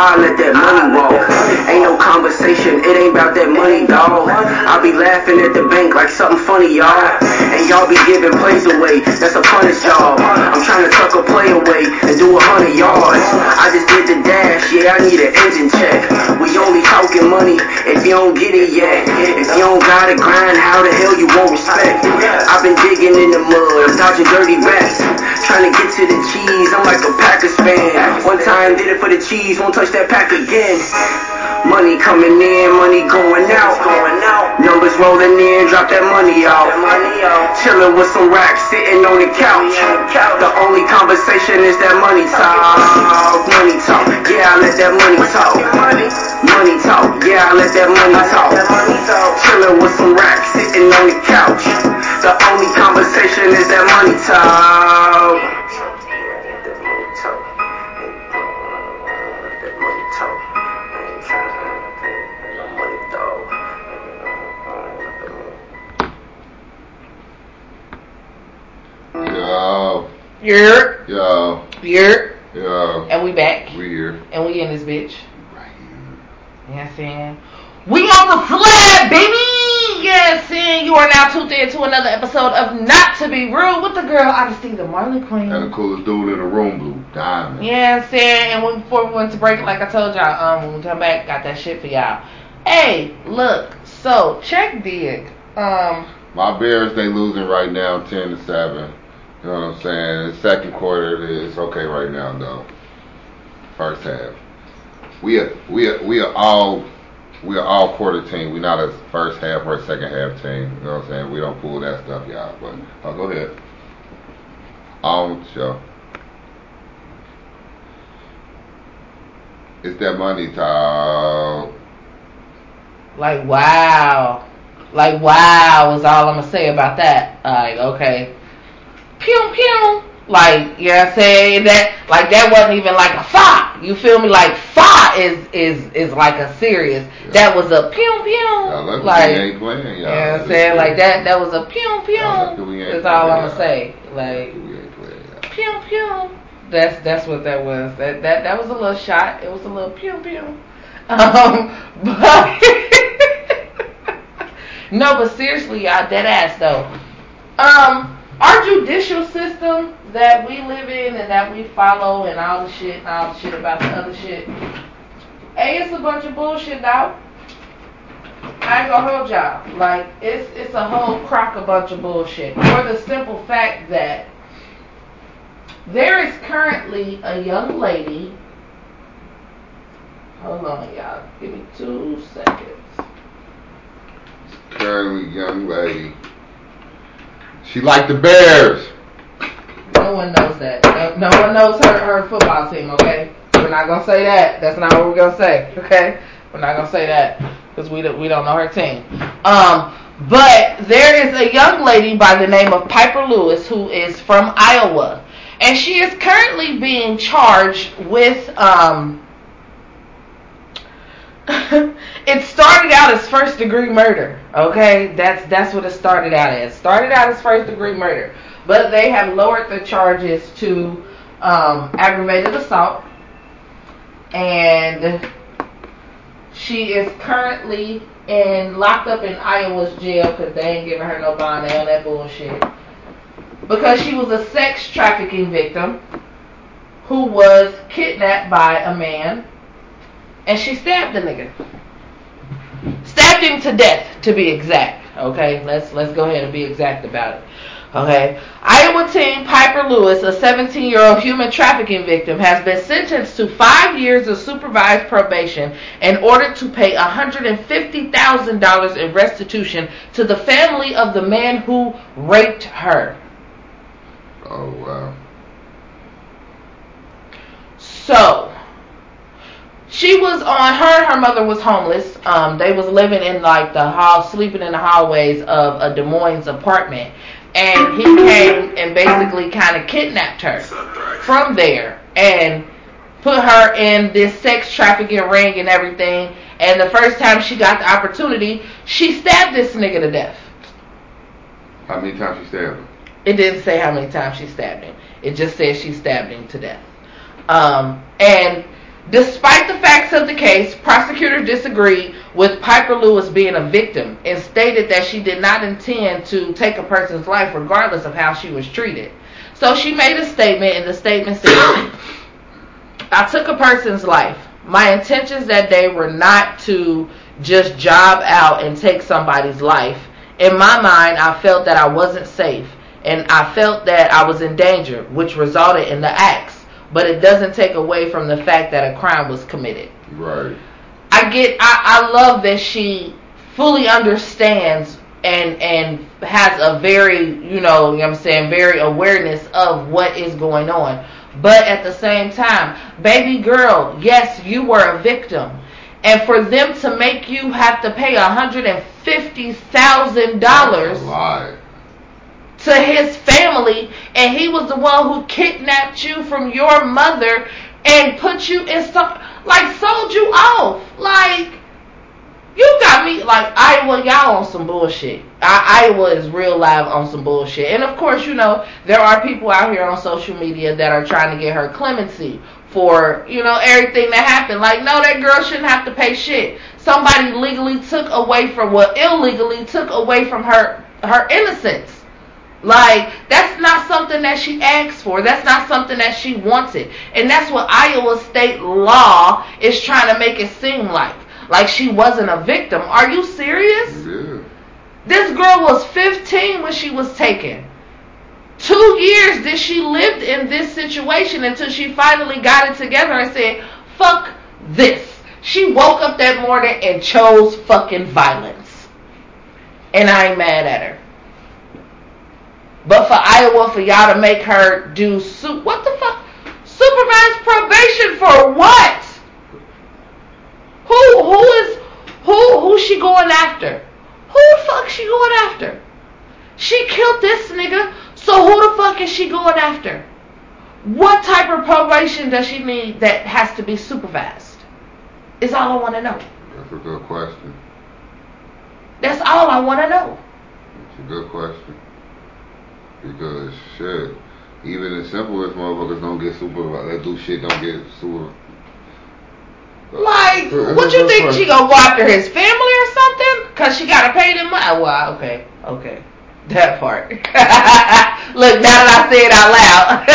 I'd let that money walk. Ain't no conversation, it ain't about that money, dawg. I be laughing at the bank like something funny, y'all. And y'all be giving plays away, that's a punish job. I'm trying to tuck a play away and do a hundred yards. I just did the dash, yeah, I need an engine check. We only talking money if you don't get it yet. If you don't gotta grind, how the hell you want respect? I've been digging in the mud, dodging dirty rats. Trying to get to the cheese, I'm like a Packers fan. One time did it for the cheese, won't touch that pack again. Money coming in, money going out. Numbers rolling in, drop that money out. Chilling with some racks, sitting on the couch. The only conversation is that money talk. Money talk, yeah, I let that money talk. Money talk, yeah, I let that money talk. Chilling with some racks, sitting on the couch. The only conversation is that money talk. Yo, Yerp, yo, yerp. yo. And we back. We here. And we in this bitch. Right here. You know what I'm saying? We on the flat, baby! Yes, saying you are now tuned in to another episode of Not to Be Rude with the girl Odyssey, the Marley Queen. And the coolest dude in the room, Blue Diamond. Saying, and when, before we went to break, like I told y'all, um, when we come back, got that shit for y'all. Hey, look, so check dig. Um, My Bears, they losing right now, ten to seven. You know what I'm saying? The second quarter, it's okay right now though. First half, we are we are we are all we are all quarter team. We're not a first half or a second half team. You know what I'm saying? We don't pull that stuff, y'all. But oh, go ahead. On show. It's that money talk. like wow, like wow is all I'm gonna say about that. Like okay, pew pew. Like you know what I'm saying that like that wasn't even like a fa. You feel me? Like fa is is is like a serious. That was a pew pew. Y'all like we ain't playing, y'all. you know what I'm saying? Like that that was a pew pew. Y'all lucky we ain't Is all I'm gonna say. Like pew pew. That's that's what that was. That that that was a little shot. It was a little pew pew. Um, but no, but seriously, y'all dead ass though. Um, our judicial system that we live in and that we follow and all the shit and all the shit about the other shit. A, it's a bunch of bullshit, dog. I ain't gonna hold y'all. Like it's it's a whole crock of bunch of bullshit. For the simple fact that there is currently a young lady. Hold on, y'all. Give me two seconds. currently young lady. She liked the Bears. No one knows that. No, one knows her her football team. Okay, we're not gonna say that. That's not what we're gonna say. Okay, we're not gonna say that because we we don't know her team. Um, but there is a young lady by the name of Pieper Lewis who is from Iowa, and she is currently being charged with um. it started out as first degree murder. Okay, that's that's what it started out as. Started out as first degree murder, but they have lowered the charges to um, aggravated assault, and she is currently in locked up in Iowa's jail because they ain't giving her no bond. On that bullshit because she was a sex trafficking victim who was kidnapped by a man, and she stabbed the nigga. Stabbed him to death, to be exact. Okay, let's let's go ahead and be exact about it. Okay, Iowa teen Pieper Lewis, a 17-year-old human trafficking victim, has been sentenced to five years of supervised probation in order to pay $150,000 in restitution to the family of the man who raped her. Oh wow. So she was on her and her mother was homeless. Um, they was living in like the hall, sleeping in the hallways of a Des Moines apartment, and he came and basically kind of kidnapped her from there and put her in this sex trafficking ring and everything. And the first time she got the opportunity, she stabbed this nigga to death. How many times she stabbed him? It didn't say how many times she stabbed him. It just said she stabbed him to death. Um, and despite the facts of the case, prosecutors disagreed with Pieper Lewis being a victim and stated that she did not intend to take a person's life regardless of how she was treated. So she made a statement, and the statement said, I took a person's life. My intentions that day were not to just job out and take somebody's life. In my mind, I felt that I wasn't safe and I felt that I was in danger, which resulted in the acts. But it doesn't take away from the fact that a crime was committed. Right. I get I, I love that she fully understands and and has a very you know, you know what I'm saying very awareness of what is going on. But at the same time, baby girl, yes, you were a victim. And for them to make you have to pay hundred and fifty thousand dollars Lie. to his family, and he was the one who kidnapped you from your mother and put you in some like sold you off. Like you got me like Iowa, y'all on some bullshit. I, Iowa is real live on some bullshit. And of course, you know, there are people out here on social media that are trying to get her clemency for, you know, everything that happened. Like, no, that girl shouldn't have to pay shit. Somebody legally took away from what well, illegally took away from her her innocence. Like, that's not something that she asked for. That's not something that she wanted. And that's what Iowa state law is trying to make it seem like. Like she wasn't a victim. Are you serious? Yeah. This girl was 15 when she was taken. Two years that she lived in this situation until she finally got it together and said, fuck this. She woke up that morning and chose fucking violence. And I ain't mad at her. But for Iowa, for y'all to make her do su- what the fuck? Supervised probation for what? Who who is who who's she going after? Who the fuck she going after? She killed this nigga, so who the fuck is she going after? What type of probation does she need that has to be supervised? Is all I want to know. That's a good question. That's all I want to know. It's a good question. Because shit, even the simplest motherfuckers don't get super. That do shit don't get super. Like, what you think she gonna go after his family or something? Cause she gotta pay them money. Well, okay, okay, that part. Look, now that I say it out loud,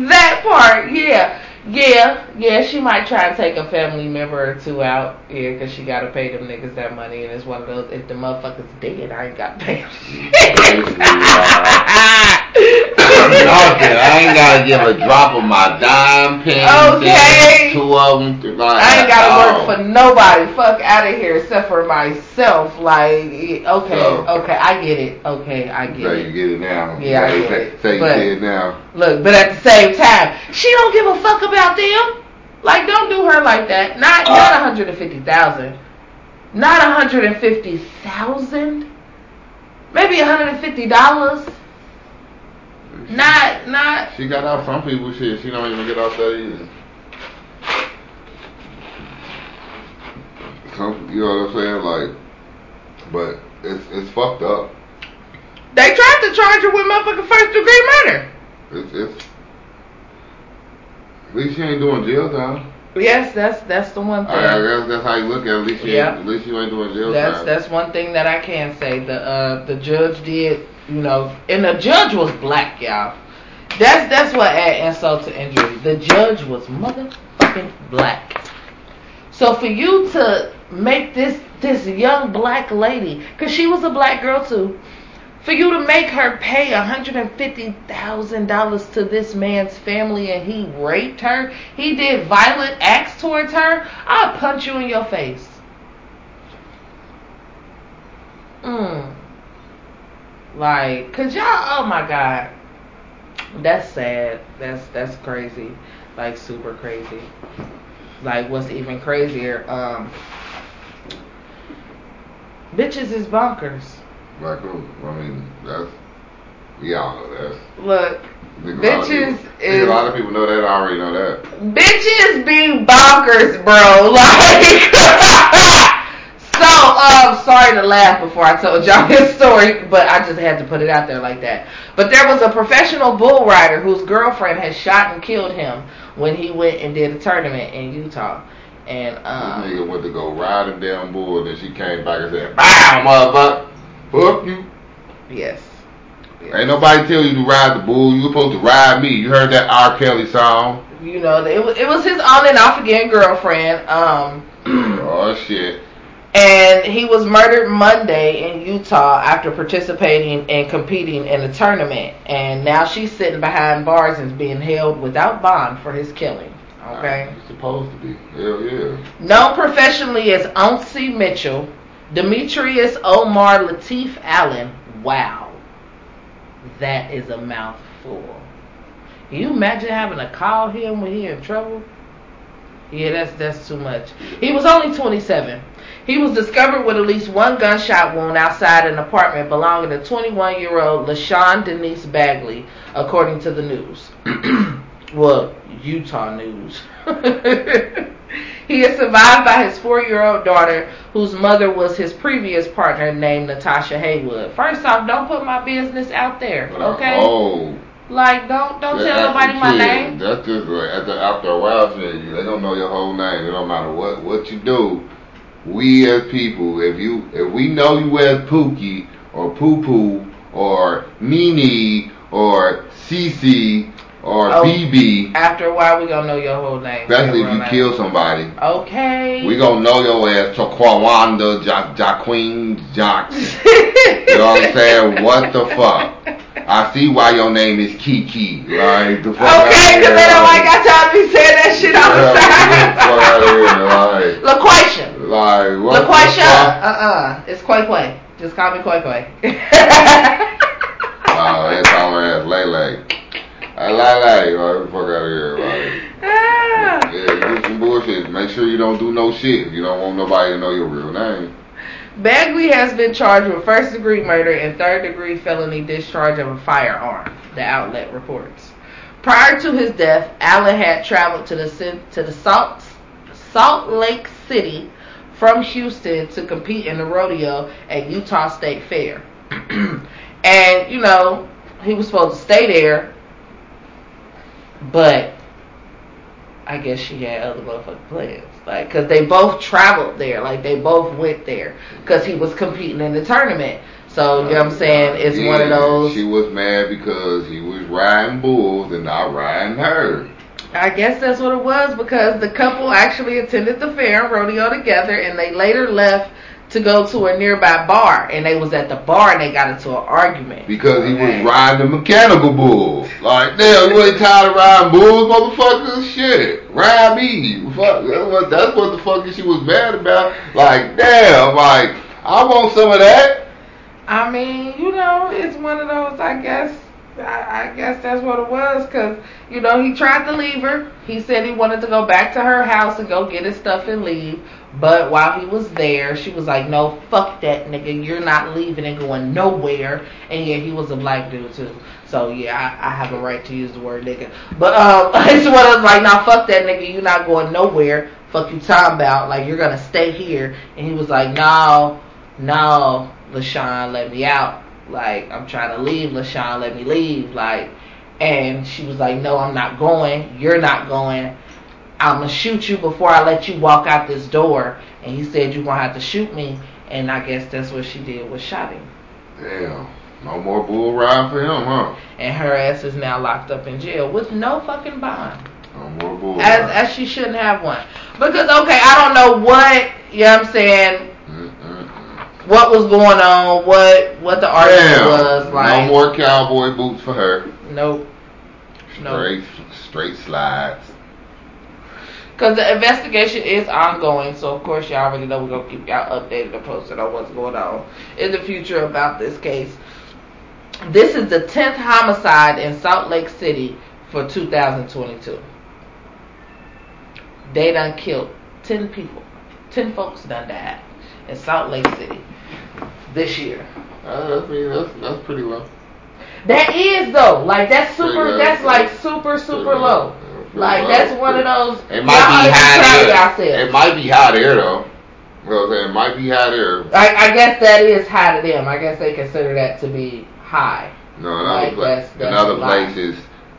that part, yeah. Yeah, yeah, she might try and take a family member or two out. Yeah, because she got to pay them niggas that money. And it's one of those, if the motherfucker's dead, I ain't got to pay them Nothing. I ain't gotta give a drop of my dime pin. Okay. Two of them. Like, I ain't gotta oh. work for nobody. Fuck out of here, except for myself. Like, okay, So- okay, I get it. Okay, I get So you it. get it now. Yeah, I get it. Say you But- get it now. Look, but at the same time, she don't give a fuck about them. Like, don't do her like that. Not uh. not one hundred and fifty thousand. Not one hundred and fifty thousand. Maybe one hundred Not not. She got out some people shit. She don't even get out that either. Some, you know what I'm saying? Like, but it's it's fucked up. They tried to charge her with motherfucking first degree murder. It's it's. At least she ain't doing jail time. Yes, that's that's the one thing. I, I guess that's how you look at it. At least she ain't, at least you ain't doing jail That's time. that's one thing that I can say. The uh the judge did, you know, and the judge was black, y'all. That's that's what add insult to injury. The judge was motherfucking black. So for you to make this this young black lady, cause she was a black girl too, for you to make her pay $150,000 to this man's family and he raped her, he did violent acts towards her, I'll punch you in your face. Mm. Like, cause y'all, oh my god, that's sad. That's that's crazy, like super crazy. Like, what's even crazier? Um, bitches is bonkers. Like who? I mean, that's we all know that. Look, bitches is a lot of people know that. I already know that. bitches be bonkers, bro. Like, um, sorry to laugh before I told y'all this story, but I just had to put it out there like that. But there was a professional bull rider whose girlfriend had shot and killed him when he went and did a tournament in Utah, and This um, nigga went to go ride a damn bull, and then she came back and said, "Bow, motherfucker, fuck you." yes. Ain't nobody tell you to ride the bull. You were supposed to ride me. You heard that R. Kelly song? You know, it was it was his on and off again girlfriend. Um, oh shit. And he was murdered Monday in Utah after participating and competing in a tournament. And now she's sitting behind bars and is being held without bond for his killing. Okay. Supposed to be. Hell yeah. Known professionally as Ouncy Mitchell, Demetrius Omar Latif Allen. Wow. That is a mouthful. Can you imagine having to call him when he in trouble? Yeah, that's that's too much. He was only 27. He was discovered with at least one gunshot wound outside an apartment belonging to 21-year-old LaShawn Denise Bagley, according to the news. well, Utah news. he is survived by his four-year-old daughter, whose mother was his previous partner named Natasha Haywood. First off, don't put my business out there, oh. okay? Oh. Like, don't don't that tell nobody my name. That's just like after, after a while, they don't know your whole name. It don't matter what what you do. We as people, if you if we know you as Pookie or Poo Poo or Nene or Cece or Oh. BB, After a while, we gonna know your whole name. especially if you real kill somebody. Okay. We gonna know your ass Taquawanda, ja- Jaqueen, Jock. You know what I'm saying? What the fuck? I see why your name is Kiki. Like the fuck Okay, because they don't like time to be saying that shit all the time. LaQuation. Like, what the LaQuation. fuck? Uh-uh. It's Quay Quay. Just call me Quay Quay. Oh, they call ass Lele. Hey, Lele, like, the fuck out of here, like. Ah. Yeah, do some bullshit. Make sure you don't do no shit if you don't want nobody to know your real name. Bagley has been charged with first degree murder and third degree felony discharge of a firearm, the outlet reports. Prior to his death, Allen had traveled to the to the Salt Salt Lake City from Houston to compete in the rodeo at Utah State Fair. and you know, he was supposed to stay there, but I guess she had other motherfucking plans. Like, cause they both traveled there. Like, they both went there. Cause he was competing in the tournament. So, you know what I'm saying? It's one of those. She was mad because he was riding bulls and not riding her. I guess that's what it was because the couple actually attended the fair and rodeo together and they later left to go to a nearby bar. And they was at the bar and they got into an argument. Because he Okay. was riding a mechanical bull. Like, damn, you ain't tired of riding bulls, motherfucker? Shit. Ride me. Fuck. That's what, that's what the fuck she was mad about. Like, damn, like, I want some of that. I mean, you know, it's one of those. I guess, I, I guess that's what it was. Cause you know, he tried to leave her. He said he wanted to go back to her house and go get his stuff and leave. But while he was there, she was like, "No, fuck that nigga. You're not leaving and going nowhere." And yeah, he was a black dude too. So yeah, I, I have a right to use the word nigga. But um, it's one of those like, "Nah, fuck that nigga. You're not going nowhere. Fuck you talking about. Like you're gonna stay here." And he was like, "No, no." LaShawn let me out. Like, I'm trying to leave. LaShawn let me leave. Like, and she was like, no, I'm not going. You're not going. I'm going to shoot you before I let you walk out this door. And he said, you're going to have to shoot me. And I guess that's what she did was shot him. Damn. No more bull ride for him, huh? And her ass is now locked up in jail with no fucking bond. No more bull As ride. as as she shouldn't have one. Because okay, I don't know what you know what I'm saying, Mm-mm-mm. what was going on, what what the argument Damn. was like no more cowboy boots for her. Nope. No. Straight, straight slides. Because the investigation is ongoing, so of course y'all already know we're gonna keep y'all updated and posted on what's going on in the future about this case. This is the tenth homicide in Salt Lake City for 2022. They done killed ten people. Ten folks done died in Salt Lake City this year. Uh, I mean, that's, that's pretty low. That is though, like that's super. That's like super super low. Like that's one of those. It might be hot high proud of there. yourselves. It might be high there though. You know what I'm saying? It might be high there. I, I guess that is high to them. I guess they consider that to be high. No, in Like, other, pla- that's- in other places,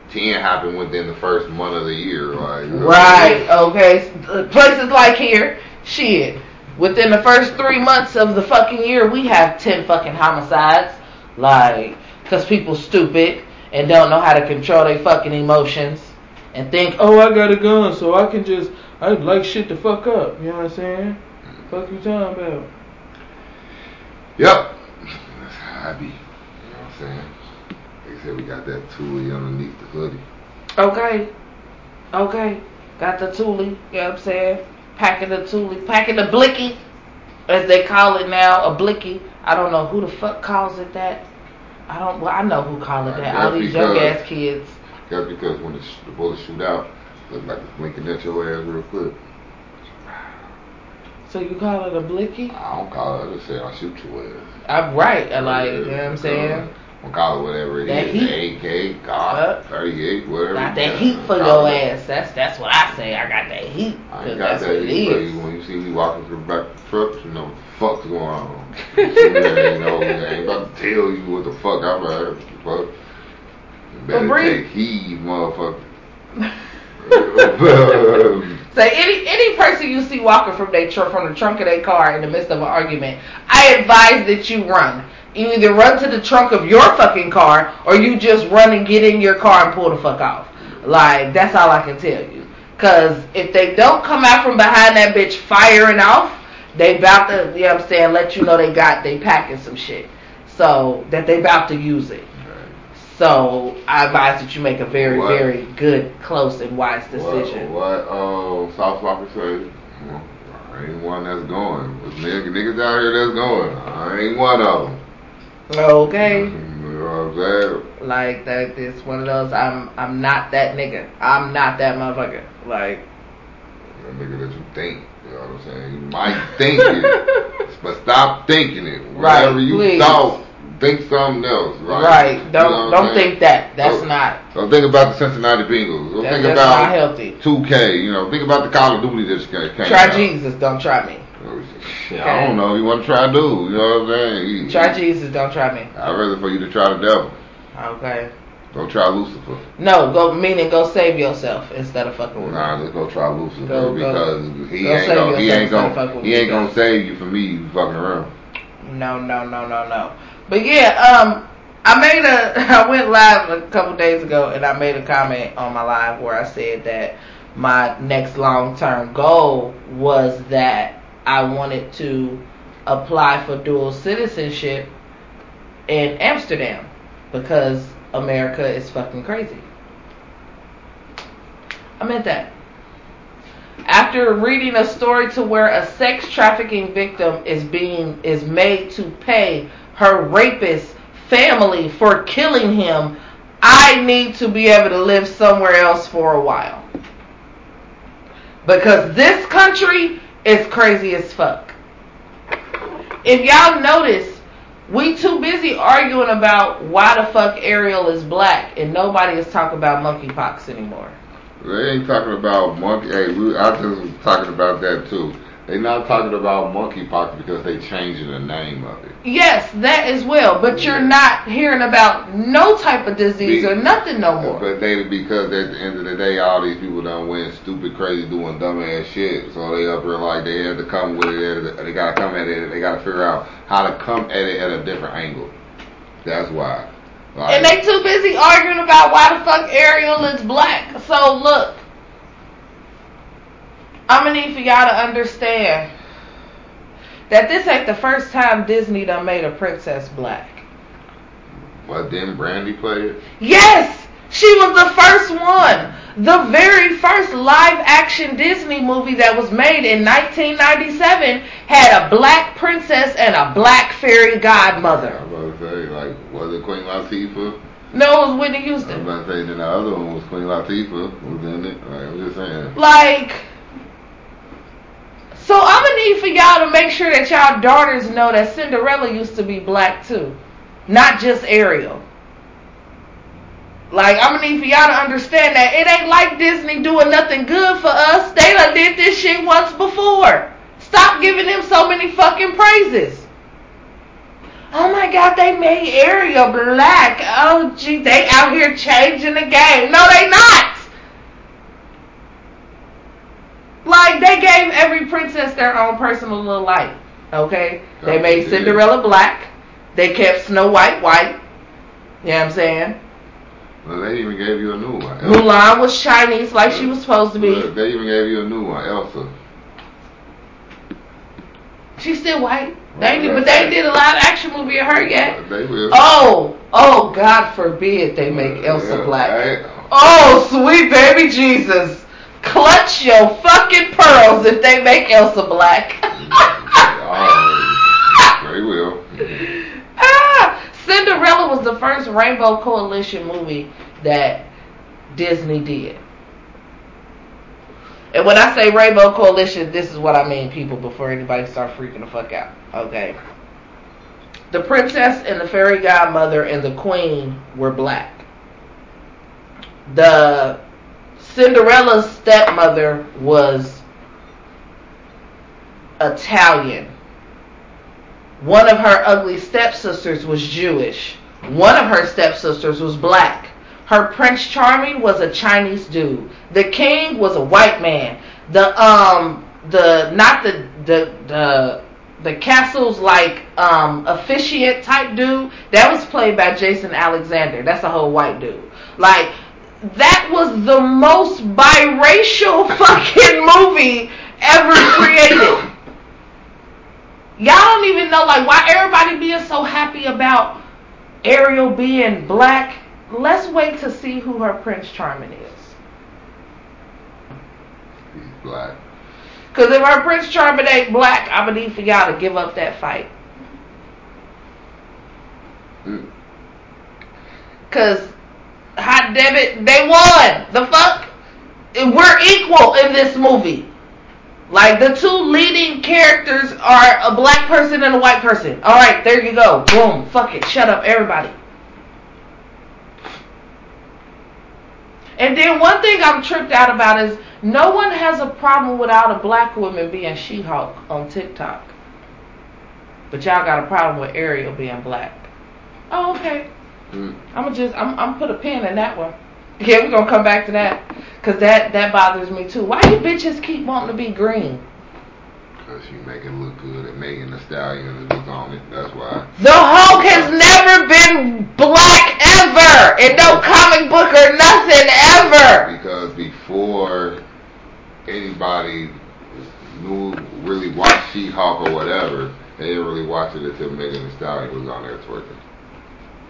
ten happen within the first month of the year. Like, Right. Okay. Places like here, shit. Within the first three months of the fucking year, we have ten fucking homicides. Like, cause people stupid and don't know how to control their fucking emotions and think, oh, I got a gun, so I can just, I like shit to fuck up. You know what I'm saying? Fuck you talking about? Yep. That's how I be. You know what I'm saying? They said we got that toolie underneath the hoodie. Okay. Okay. Got the toolie, you know what I'm saying? Packing the toolie, packing the blicky, as they call it now, a blicky. I don't know who the fuck calls it that. I don't, well, I know who call it that. All these young ass kids. That's because when the, sh- the bullets shoot out, look like it's blinking at your ass real quick. So you call it a blicky? I don't call it. I just say I shoot your ass. I'm right. I like, you know what I'm saying? Don't call it whatever it That is. heat. The AK, God, Yup. 38, whatever. Got that heat for your it. ass. That's that's what I say. I got that heat. I ain't got that's that heat for you when you see me walking through the back of the truck. You know what the fuck's going on. You see me, you know, I ain't about to tell you what the fuck I'm at. Fuck. Better Bree- take heed, motherfucker. So any any person you see walking from their tr- from the trunk of their car in the midst of an argument, I advise that you run. You either run to the trunk of your fucking car, or you just run and get in your car and pull the fuck off. Like that's all I can tell you. Cause if they don't come out from behind that bitch firing off, they bout to, you know what I'm saying, let you know they got they packing some shit. So that they about to use it. So I advise that you make a very, What? very good, close, and wise decision. What, what uh, South Walker? Well, I ain't one that's going. But niggas, niggas out here that's going. I ain't one of them. Okay. You know what I'm saying? Like that it's one of those I'm I'm not that nigga. I'm not that motherfucker. Like That nigga that you think. You know what I'm saying? You might think it, but stop thinking it. Right, Whatever you please. thought, think something else. Right. right. Don't know don't think that. That's Don't- not Don't think about the Cincinnati Bengals. Don't that, think that's about not healthy. 2K. You know, think about the Call of Duty that just came Try out. Jesus, don't try me. Oh, yeah, I don't know. You want to try to do? You know what I'm saying? You- Try Jesus, don't try me. I'd rather for you to try the devil. Okay. Don't try Lucifer. No, go meaning go save yourself instead of fucking with me. Nah, just go try Lucifer Go- go- because he go ain't save gonna he yourself ain't instead of gonna he ain't gonna save you from me fucking around. No, no, no, no, no. But yeah, um, I made a, I went live a couple days ago and I made a comment on my live where I said that my next long term goal was that I wanted to apply for dual citizenship in Amsterdam because America is fucking crazy. I meant that. After reading a story to where a sex trafficking victim is being is made to pay her rapist family for killing him, I need to be able to live somewhere else for a while. Because this country is crazy as fuck. If y'all notice, we too busy arguing about why the fuck Ariel is black and nobody is talking about monkeypox anymore. They ain't talking about monkey. Hey, we, I just was talking about that too. They not talking about monkeypox because they changing the name of it. Yes, that as well. But you're not hearing about no type of disease Be- or nothing no more. But they because at the end of the day, all these people done went stupid, crazy, doing dumb ass shit. So they up here like they had to come with it. They gotta come at it. They gotta figure out how to come at it at a different angle. That's why. Like, And they too busy arguing about why the fuck Ariel is black. So look, I'm gonna need for y'all to understand that this ain't the first time Disney done made a princess black. What didn't Brandy play it? Yes, she was the first one. The very first live action Disney movie that was made in 1997 had a black princess and a black fairy godmother. I was about to say, like, was it Queen Latifah? No, it was Whitney Houston. I was about to say, then the other one was Queen Latifah was in it. Like, I'm just saying. Like, so I'm gonna need for y'all to make sure that y'all daughters know that Cinderella used to be black too, not just Ariel. Like, I'm gonna need for y'all to understand that it ain't like Disney doing nothing good for us. They done did this shit once before. Stop giving them so many fucking praises. Oh my god, they made Ariel black. Oh gee, they out here changing the game. No, they not. Like they gave every princess their own personal little light. Okay? They Oh, made yeah. Cinderella black. They kept Snow White white. You know what I'm saying? Well, they even gave you a new one. Mulan was Chinese like she was supposed to be. They even gave you a new one, Elsa. She's still white. They ain't, but they did a live action movie of her yet. They will. Oh, oh, God forbid they make Elsa Yeah, black. right? Oh, sweet baby Jesus. Clutch your fucking pearls if they make Elsa black. Oh, they will. ah, Cinderella was the first Rainbow Coalition movie that Disney did. And when I say Rainbow Coalition, this is what I mean, people, before anybody start freaking the fuck out. Okay. The princess and the fairy godmother and the queen were black. The Cinderella's stepmother was Italian. One of her ugly stepsisters was Jewish. One of her stepsisters was black. Her Prince Charming was a Chinese dude. The king was a white man. The um the not the the the the castle's like um officiant type dude that was played by Jason Alexander. That's a whole white dude. Like that was the most biracial fucking movie ever created. Y'all don't even know like why everybody being so happy about Ariel being black. Let's wait to see who her Prince Charming is. He's black. Cause if her Prince Charming ain't black, I'm gonna need for y'all to give up that fight. Mm. Cause hot damn it, they won. The fuck? We're equal in this movie. Like the two leading characters are a black person and a white person. All right, there you go. Boom. Fuck it. Shut up, everybody. And then one thing I'm tripped out about is no one has a problem without a black woman being She-Hulk on TikTok. But y'all got a problem with Ariel being black. Oh, okay. Mm. I'm gonna just I'm I'm put a pin in that one. Yeah, we're gonna come back to that because that that bothers me too. Why you bitches keep wanting to be green? Cause you make it look good and Megan Thee Stallion was on it. That's why. The Hulk has never been black ever in no comic book or nothing ever. Because before anybody knew really watched She-Hulk or whatever, they didn't really watch it until Megan Thee Stallion was on there twerking.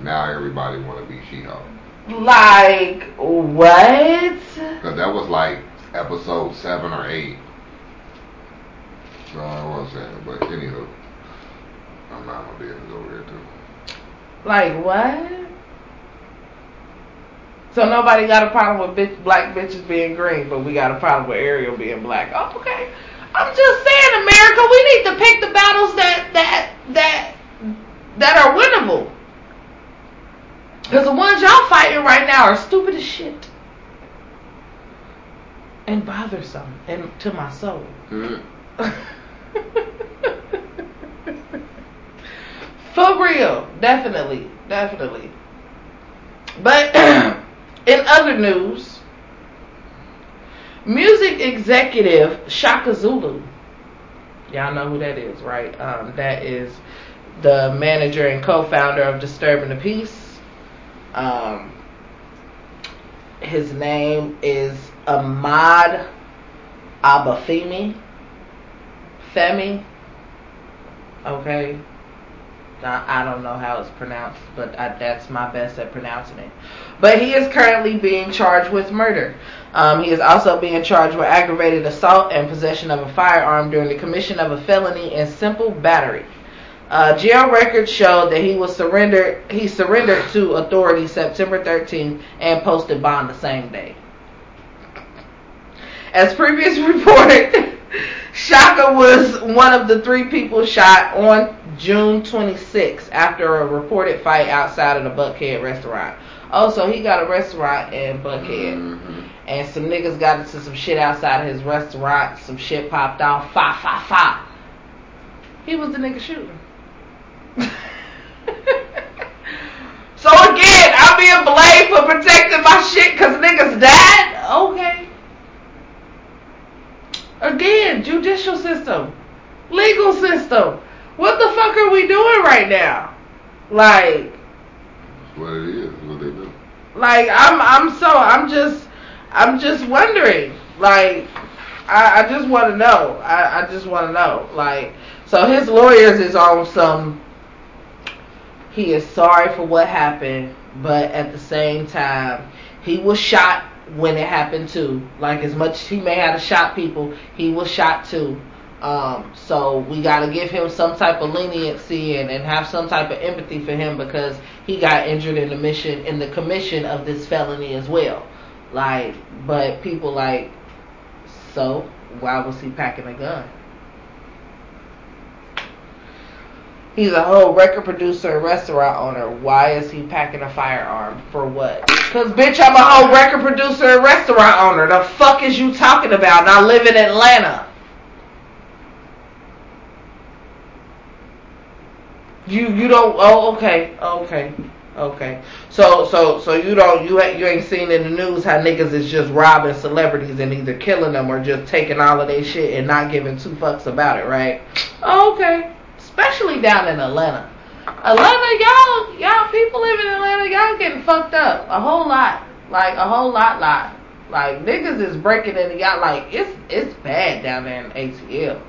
Now everybody want to be She-Hulk. Like what? Cause that was like episode seven or eight. No, I was saying, but anywho, I'm not gonna be able to go there too. Like what? So nobody got a problem with bitch, black bitches being green, but we got a problem with Ariel being black. Oh, okay. I'm just saying, America, we need to pick the battles that that that that are winnable. Because the ones y'all fighting right now are stupid as shit. And bothersome and to my soul. Mm. For real, definitely, definitely. But in other news, music executive Shaka Zulu, y'all know who that is, right? Um, that is the manager and co-founder of Disturbing the Peace. Um, his name is Ahmad Abafemi. Femi. Okay. I, I don't know how it's pronounced, but I, that's my best at pronouncing it. But he is currently being charged with murder. Um, he is also being charged with aggravated assault and possession of a firearm during the commission of a felony and simple battery. Uh, jail records show that he was surrendered. He surrendered to authorities September 13th and posted bond the same day. As previously reported, Shaka was one of the three people shot on June 26th after a reported fight outside of the Buckhead restaurant. Oh, so he got a restaurant in Buckhead. Mm-hmm. And some niggas got into some shit outside of his restaurant. Some shit popped off. Fa, fa, fa. He was the nigga shooting. So again, I'm being blamed for protecting my shit because niggas died? Okay. Again, judicial system. Legal system. What the fuck are we doing right now? Like, That's what it is. What they do. like I'm I'm so I'm just I'm just wondering. Like I, I just want to know. I, I just want to know. Like so his lawyers is on some. He is sorry for what happened, but at the same time, he was shot when it happened too. Like as much as he may have shot people, he was shot too. Um, so we got to give him some type of leniency and, and have some type of empathy for him because he got injured in the mission in the commission of this felony as well. Like, but people like, so why was he packing a gun? He's a whole record producer and restaurant owner. Why is he packing a firearm? For what? Cause bitch, I'm a whole record producer and restaurant owner. The fuck is you talking about? And I live in Atlanta. You you don't oh okay okay okay so so so you don't you ain't you ain't seen in the news how niggas is just robbing celebrities and either killing them or just taking all of their shit and not giving two fucks about it right oh, okay especially down in Atlanta Atlanta y'all y'all people living in Atlanta y'all getting fucked up a whole lot like a whole lot lot like niggas is breaking into y'all like it's it's bad down there in ATL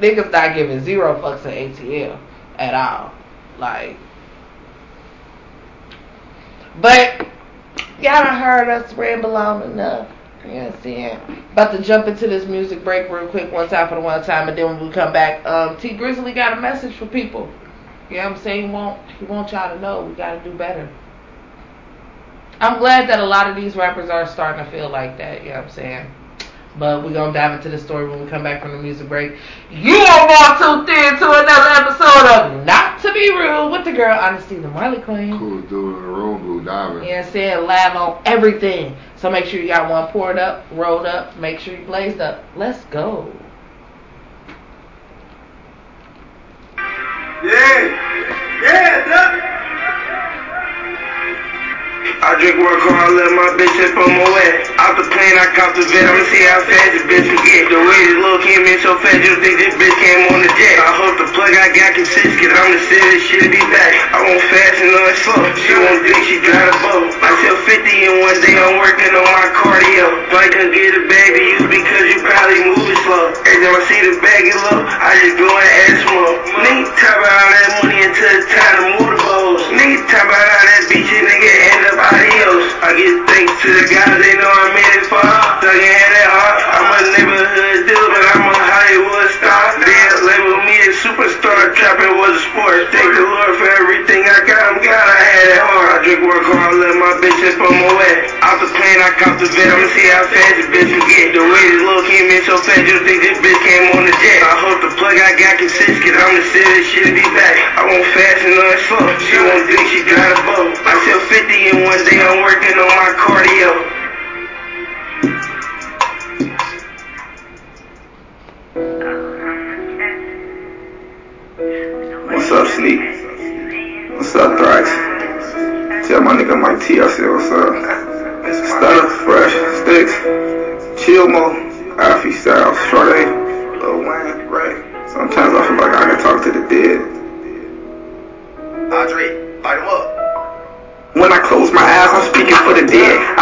niggas not giving zero fucks in ATL at all. Like, but y'all done heard us ramble on enough. Know what About to jump into this music break real quick, one time for the one time, and then when we come back, um, Tee Grizzley got a message for people. You know what I'm saying? He want he want y'all to know we gotta do better. I'm glad that a lot of these rappers are starting to feel like that. You know what I'm saying? But we're gonna dive into the story when we come back from the music break. You are now tuned in to another episode of Not to Be Rude with the girl Honesty, the Marley Queen. Cool dude in the room, Blue Diamond. Yeah, know what I'm saying? Live on everything. So make sure you got one poured up, rolled up, make sure you blazed up. Let's go. Yeah. Yeah, duck. I drink work hard, let my bitch just put my wet. Out the plane, I cop the vet, I'ma see how fast this bitch can get. The way this little came in so fast, you think this bitch came on the jet. I hope the plug I got can cause I'm the serious shit be back. I won't fast and no slow. She won't drink, she drive a boat. I sell 50 in one day, I'm working on my cardio. I can get a bag of you because you probably moving slow. Every time I see the bag get low, I just go and add smoke. Nigga talk about all that money until it's time to move the bows. Nigga talk about all that and nigga end up adios. I get thanks to the guys, they know I made it far. Thuggin' had that heart. I'm a neighborhood dude, but I'm a Hollywood star. They label me a superstar, trapping was a sport. Thank the Lord for everything I got. I'm God, I had it hard. I work hard, let my bitch just put my wet. Out the plane, I cop the vet. I'ma see how fast this bitch can get. The way this little came in so fast, you think this bitch came on the jet. I hope the plug I got cause I'm the serious shit be back. I won't fast and slow. She won't drink, she drive the boat. I sell 50 in one day, I'm working on my cardio. What's up, Sneak? What's up, Thrice? Tell my nigga Mike T, I said what's up. Stutter, Fresh, Sticks, Chilmo, Alfie Styles, Sade, Lil Wayne, Ray. Sometimes I feel like I can talk to the dead. Andre, bite him up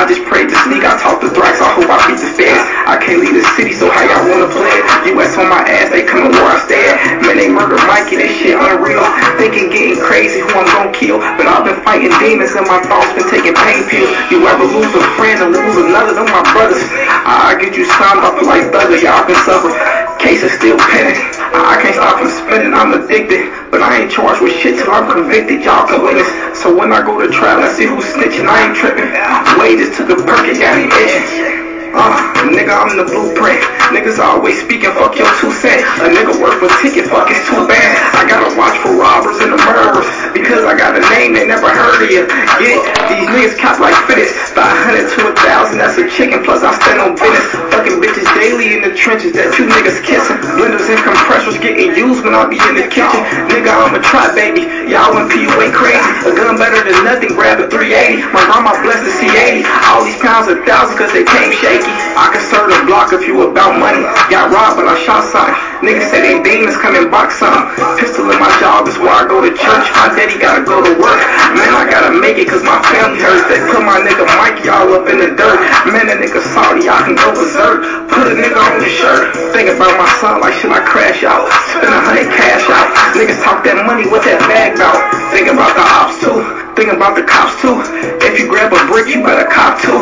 just prayed to sneak. I talked to Thrax. I hope I beat the feds. I can't leave the city, so how y'all wanna play it? US on my ass, they coming where I stay at. Man, they murder Mikey. This shit unreal. Thinking getting crazy, who I'm gonna kill. But I've been fighting demons and my thoughts been taking pain pills. You ever lose a friend and lose another? Them my brothers. I get you signed off like Thugger. Y'all can suffer. Case is still pending. I can't stop from spending. I'm addicted. But I ain't charged with shit till I'm convicted. Y'all can witness. So when I go to trial, see who's snitching. I ain't tripping. Wages took a perk and got me itching. Uh, nigga, I'm the blueprint. Niggas always speaking, fuck your two cents. A nigga worth a ticket, fuck it's too bad. I gotta watch for robbers and the murderers. Because I got a name they never heard of you. Get it? These niggas cop like fittest. Five hundred to a thousand, that's a chicken. Plus I stand on business. Fucking bitches daily in the trenches that you niggas kissing. Blenders and compressors getting used when I be in the kitchen. Nigga, I'm a try baby. Y'all went PUA crazy. A gun better than nothing, grab a 380. My grandma blessed the C80. All these pounds a thousand cause they came shaky. I can serve the block if you about money. Got robbed, but I shot some. Niggas say they demons come and box some. Pistol in my job is where I go to church. My daddy gotta go to work. Man, I gotta make it cause my family hurts. They put my nigga Mikey all up in the dirt. Man, that nigga salty, I can go berserk. Put a nigga on the shirt. Think about my son like should I crash out? Spend a hundred cash out. Niggas talk that money, what that bag about? Think about the ops too. Think about the cops too. If you grab a brick, you better cop too.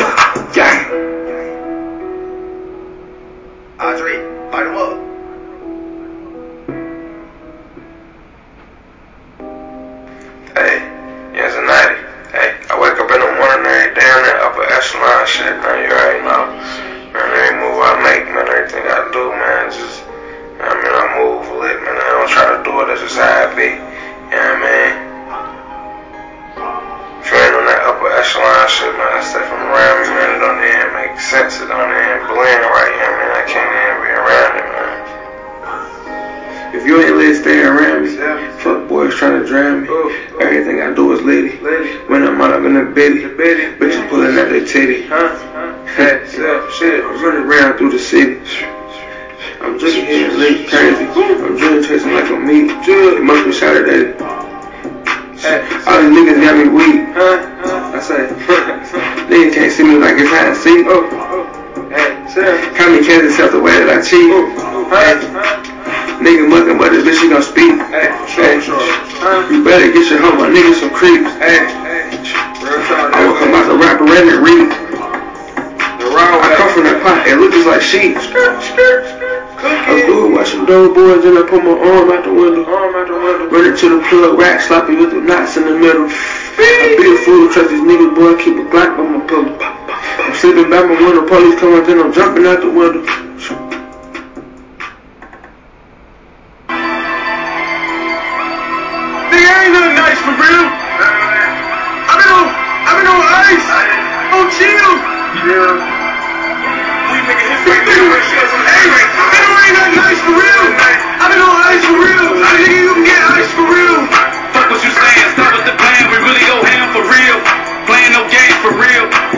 Yeah. Light him up. Hey, yes, a nighty. Hey, I wake up in the morning every day on that upper echelon shit, man. You already know. Man, every move I make, man, everything I do, man, just, I mean, I move lit, man. I don't try to do it, that's just how I be. You know what I mean? If on that upper echelon shit, man, I stay from around me, man. It don't even make sense. It don't even blend right, I mean? I can't even be around it, man. If you ain't lit staying around me, fuck boys trying to drown me. Everything I do is litty. When I'm out, I'm in the bitty. Bitches pulling at their titty. Shit, I'm running around through the city. I'm just hitting lit crazy. I'm drilling chasing like a meat. It must be Saturday. All these niggas got me weak. I say, niggas can't see me like it's and seek. Call me Kansas self the way that I cheat. Nigga mucking, but this bitch she gon' speak. Hey, you better get your hoe, my niggas some creeps. Hey, I will come out the rapper and it read. I come from that pot, it looks just like sheep. I blew it, watch some dope boys, then I put my arm out the window. Run it to the plug, rack, sloppy with the knots in the middle. I be a fool, trust these niggas, boy, keep a Glock by my pillow. I'm sleeping by my window, police come out, then I'm jumping out the window. Nigga, ain't nothing nice for real. I've been on, I've been on ice, on chill. Yeah. We making history. Hey, nigga, ain't nothing nice for real. I've been on ice for real. Nigga, you can get ice for real. Fuck what you saying, stop with the plan, we really go ham for real. Playing no games for real.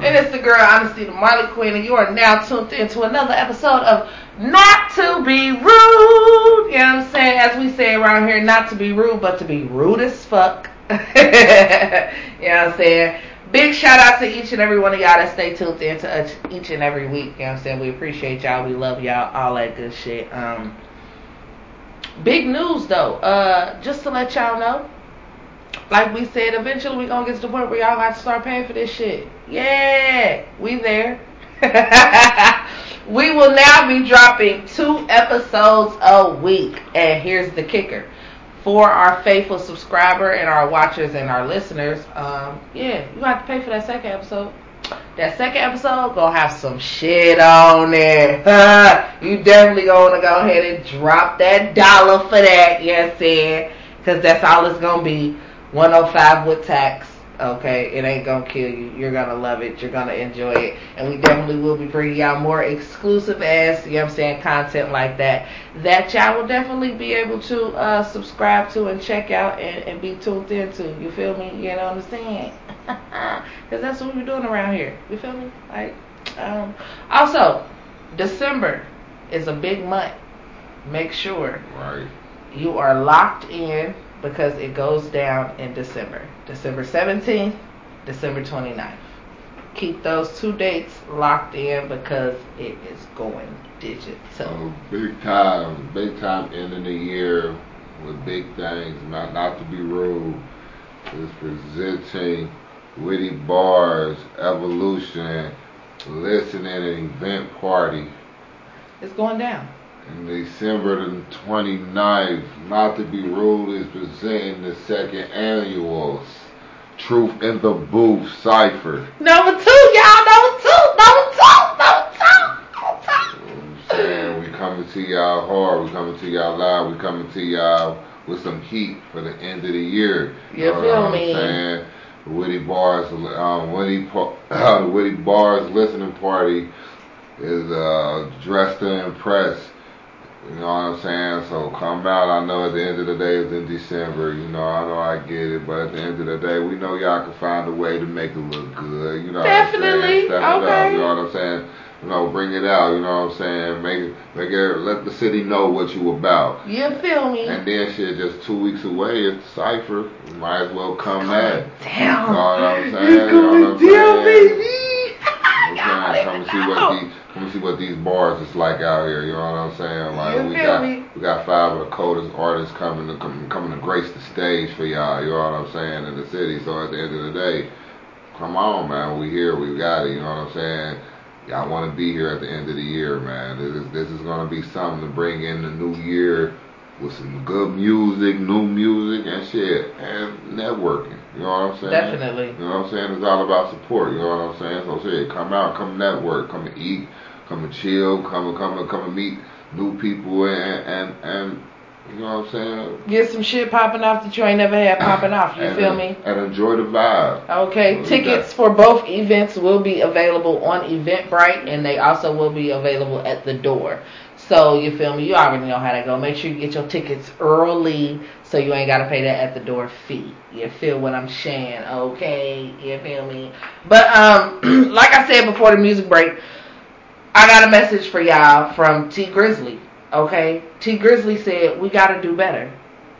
And it's the girl, Honesty, the Marley Queen, and you are now tuned into another episode of Not to Be Rude. You know what I'm saying? As we say around here, not to be rude, but to be rude as fuck. you know what I'm saying? Big shout out to each and every one of y'all that stay tuned in to us each and every week. You know what I'm saying? We appreciate y'all. We love y'all. All that good shit. Um, big news though. Uh, just to let y'all know, like we said, eventually we gonna get to the point where y'all got to start paying for this shit. Yeah, we there. we will now be dropping two episodes a week, and here's the kicker: for our faithful subscriber and our watchers and our listeners, um, yeah, you have to pay for that second episode. That second episode gonna have some shit on it. you definitely gonna go ahead and drop that dollar for that, Yes, know what I'm saying? Cause that's all it's gonna be. 105 with tax. Okay, it ain't gonna kill you. You're gonna love it. You're gonna enjoy it. And we definitely will be bringing y'all more exclusive ass, you know what I'm saying, content like that. That y'all will definitely be able to uh, subscribe to and check out and, and be tuned into. You feel me? You know what I'm saying? Because that's what we're doing around here. You feel me? Like, um, also, December is a big month. Make sure Right. you are locked in because it goes down in December. December 17th, December 29th. Keep those two dates locked in because it is going digital. So big time, big time end of the year with big things. Not not to be rude, is presenting witty bars, evolution, listening and event party It's going down. In December the 29th. Not to be rude is presenting the second annual Truth in the Booth Cipher. Number two, y'all. Number two. Number two. Number two. Number two. You know I'm saying? We coming to y'all hard. We coming to y'all live. We coming to y'all with some heat for the end of the year. You know feel what I'm me? saying? Witty Bars, um, Witty, Pa- the Witty Bars listening party is uh, dressed to impress. You know what I'm saying? So come out. I know at the end of the day it's in December. You know, I know I get it, but at the end of the day, we know y'all can find a way to make it look good. You know what I'm Definitely. saying? Step it up. Okay. You know what I'm saying? You know, bring it out. You know what I'm saying? Make it, make it, let the city know what you about. You feel me? And then shit, just two weeks away, it's Cipher. You might as well come at. Damn. You know what I'm saying? It's You know what I'm down, baby. Come see what these come see what these bars is like out here. You know what I'm saying? Like You we got me? we got five of the coldest artists coming to come, coming to grace the stage for y'all. You know what I'm saying? In the city. So at the end of the day, come on, man. We here. We got it. You know what I'm saying? Y'all want to be here at the end of the year, man. This is this is gonna be something to bring in the new year with some good music, new music, and shit, and networking. You know what I'm saying? Definitely. You know what I'm saying? It's all about support. You know what I'm saying? So shit, come out, come network, come and eat, come and chill, come and come and come and meet new people and and and You know what I'm saying? Get some shit popping off that you ain't never had popping off. You and, feel me? And enjoy the vibe. Okay, we tickets got? for both events will be available on Eventbrite, and they also will be available at the door. So you feel me? You already know how that go. Make sure you get your tickets early, so you ain't gotta pay that at the door fee. You feel what I'm saying? Okay, you feel me? But um, like I said before the music break, I got a message for y'all from Tee Grizzley. Okay, Tee Grizzley said we gotta do better.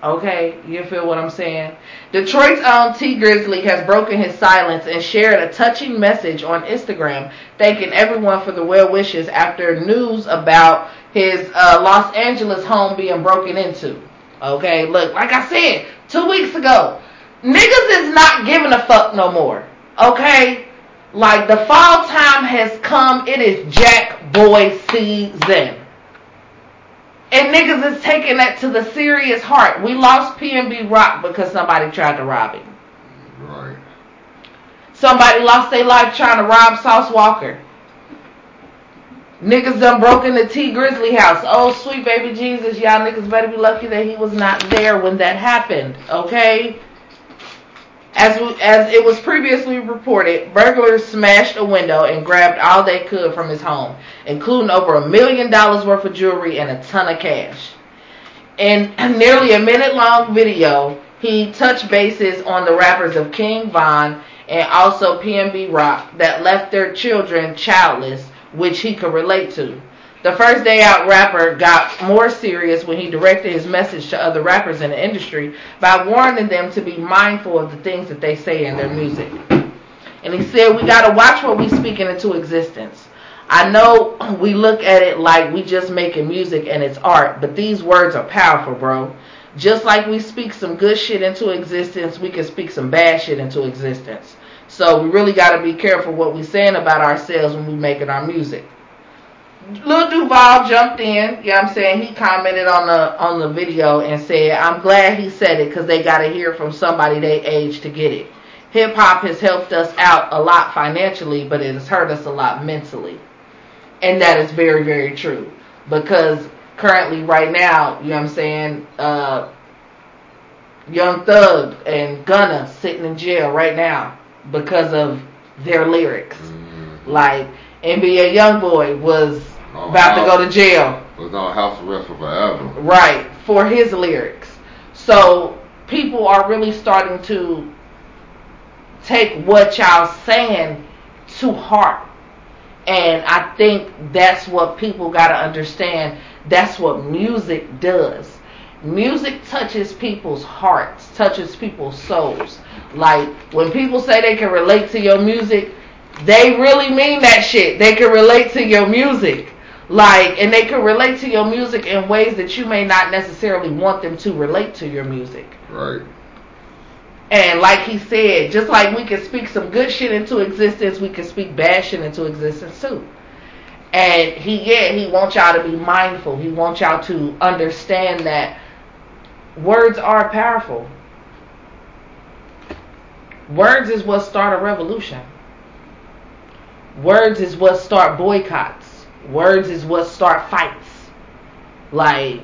Okay, you feel what I'm saying? Detroit's own Tee Grizzley has broken his silence and shared a touching message on Instagram, thanking everyone for the well wishes after news about his uh, Los Angeles home being broken into. Okay, look, like I said two weeks ago, niggas is not giving a fuck no more. Okay, like the fall time has come. It is Jack Boy season. And niggas is taking that to the serious heart. We lost PNB Rock because somebody tried to rob him. Right. Somebody lost their life trying to rob Sauce Walker. Niggas done broken the Tee Grizzley house. Oh, sweet baby Jesus. Y'all niggas better be lucky that he was not there when that happened. Okay? As, we, as it was previously reported, burglars smashed a window and grabbed all they could from his home, including over a million dollars worth of jewelry and a ton of cash. In nearly a minute long video, he touched bases on the rappers of King Von and also PNB Rock that left their children childless, which he could relate to. The first day out rapper got more serious when he directed his message to other rappers in the industry by warning them to be mindful of the things that they say in their music. And he said, We got to watch what we speaking into existence. I know we look at it like we just making music and it's art, but these words are powerful, bro. Just like we speak some good shit into existence, we can speak some bad shit into existence. So we really got to be careful what we're saying about ourselves when we're making our music. Lil Duval jumped in, you know what I'm saying? He commented on the on the video and said, "I'm glad he said it cuz they got to hear from somebody they age to get it. Hip hop has helped us out a lot financially, but it has hurt us a lot mentally." And that is very very true because currently right now, you know what I'm saying, uh Young Thug and Gunna sitting in jail right now because of their lyrics. Mhm. Like NBA YoungBoy was Oh, about to go to jail, Was on house arrest for forever. right, for his lyrics. So people are really starting to take what y'all saying to heart. And I think that's what people got to understand. That's what music does. Music touches people's hearts, touches people's souls. Like when people say they can relate to your music, they really mean that shit. They can relate to your music. Like, and they can relate to your music in ways that you may not necessarily want them to relate to your music. Right. And like he said, just like we can speak some good shit into existence, we can speak bad shit into existence too. And he, yeah, he wants y'all to be mindful. He wants y'all to understand that words are powerful. Words is what start a revolution. Words is what start boycotts. Words is what start fights. Like,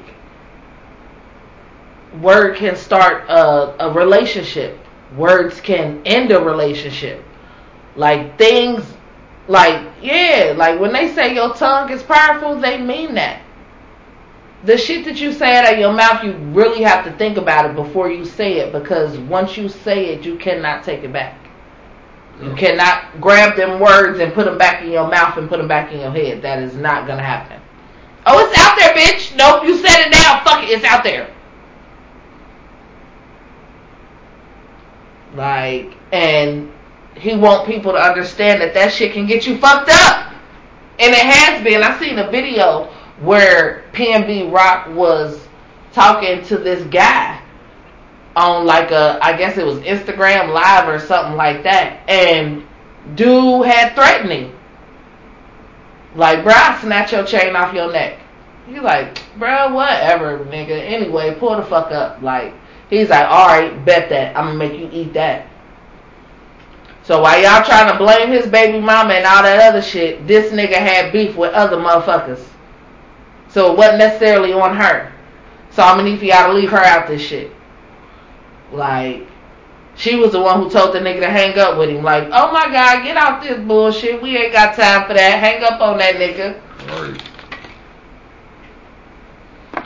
word can start a, a relationship. Words can end a relationship. Like things, like yeah, like when they say your tongue is powerful, they mean that. The shit that you say out of your mouth, you really have to think about it before you say it because once you say it, you cannot take it back. You cannot grab them words and put them back in your mouth and put them back in your head. That is not gonna happen. Oh, it's out there, bitch. Nope, you said it now. Fuck it, it's out there. Like, and he want people to understand that that shit can get you fucked up. And it has been. I seen a video where PNB Rock was talking to this guy on like a, I guess it was Instagram Live or something like that. And dude had threatening. Like, bro, I snatch your chain off your neck. He's like, bro, whatever, nigga. Anyway, pull the fuck up. Like, he's like, alright, bet that. I'm gonna make you eat that. So while y'all trying to blame his baby mama and all that other shit, this nigga had beef with other motherfuckers. So it wasn't necessarily on her. So I'm gonna need for y'all to leave her out this shit. Like, she was the one who told the nigga to hang up with him. Like, oh my god, get out this bullshit. We ain't got time for that. Hang up on that nigga. Right.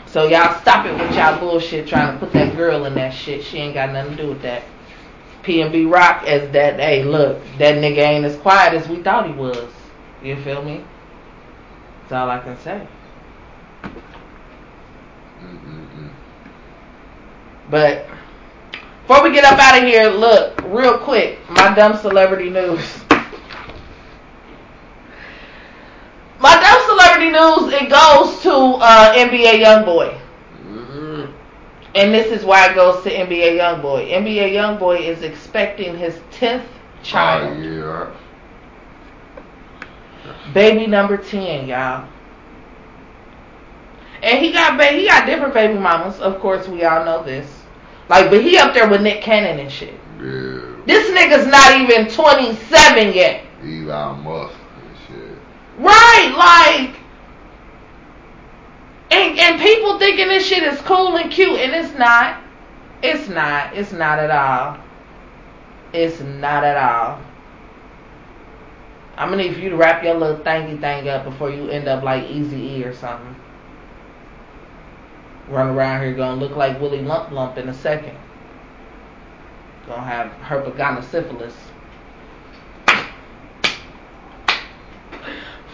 So y'all stop it with y'all bullshit trying to put that girl in that shit. She ain't got nothing to do with that. PNB Rock as that, hey, look, that nigga ain't as quiet as we thought he was. You feel me? That's all I can say. Mm-mm-mm. But before we get up out of here, look, real quick, my dumb celebrity news. My dumb celebrity news, it goes to uh, NBA YoungBoy. Mm-mm. And this is why it goes to NBA YoungBoy. NBA YoungBoy is expecting his 10th child. Oh, yeah. Baby number 10, y'all. And he got ba- he got different baby mamas. Of course, we all know this. Like, but he up there with Nick Cannon and shit. Yeah. This nigga's not even 27 yet. Elon Musk and shit. Right, like and and people thinking this shit is cool and cute and it's not. It's not. It's not at all. It's not at all. I'm gonna need for you to wrap your little thingy thing up before you end up like Easy E or something. Run around here gonna look like Willie Lump Lump in a second. Gonna have herpagana syphilis.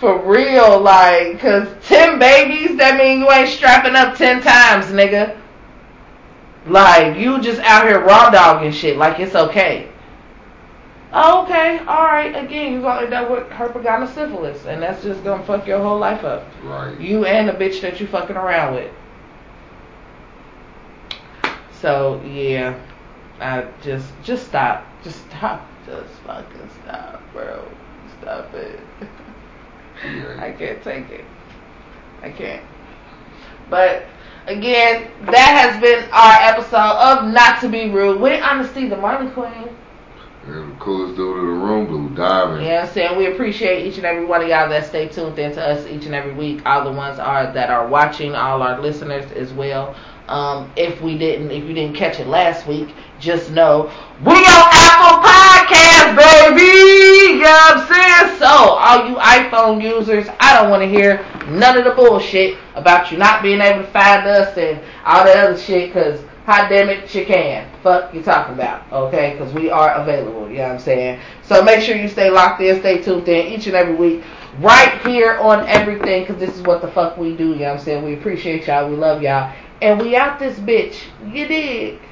For real, like, cause ten babies, that mean you ain't strapping up ten times, nigga. Like, you just out here raw dogging shit, like it's okay. Oh, okay, alright, again, you gonna end up with herpagana syphilis, and that's just gonna fuck your whole life up. Right. You and the bitch that you fucking around with. So, yeah. I just, just stop. Just stop. Just fucking stop, bro. Stop it. I can't take it. I can't. But again, that has been our episode of Not to Be Rude with Honesty, the Money Queen. And the coolest dude in the room, Blue Diving. You know I'm saying? We appreciate each and every one of y'all that stay tuned in to us each and every week. All the ones are that are watching, all our listeners as well. Um, if we didn't, if you didn't catch it last week, just know we on Apple Podcast, baby. You know what I'm saying? So, all you iPhone users, I don't want to hear none of the bullshit about you not being able to find us and all that other shit, because hot damn it, you can. Fuck you talking about, okay? Because we are available, you know what I'm saying? So make sure you stay locked in, stay tuned in each and every week, right here on everything, because this is what the fuck we do, you know what I'm saying? We appreciate y'all, we love y'all, and we out this bitch. You dig?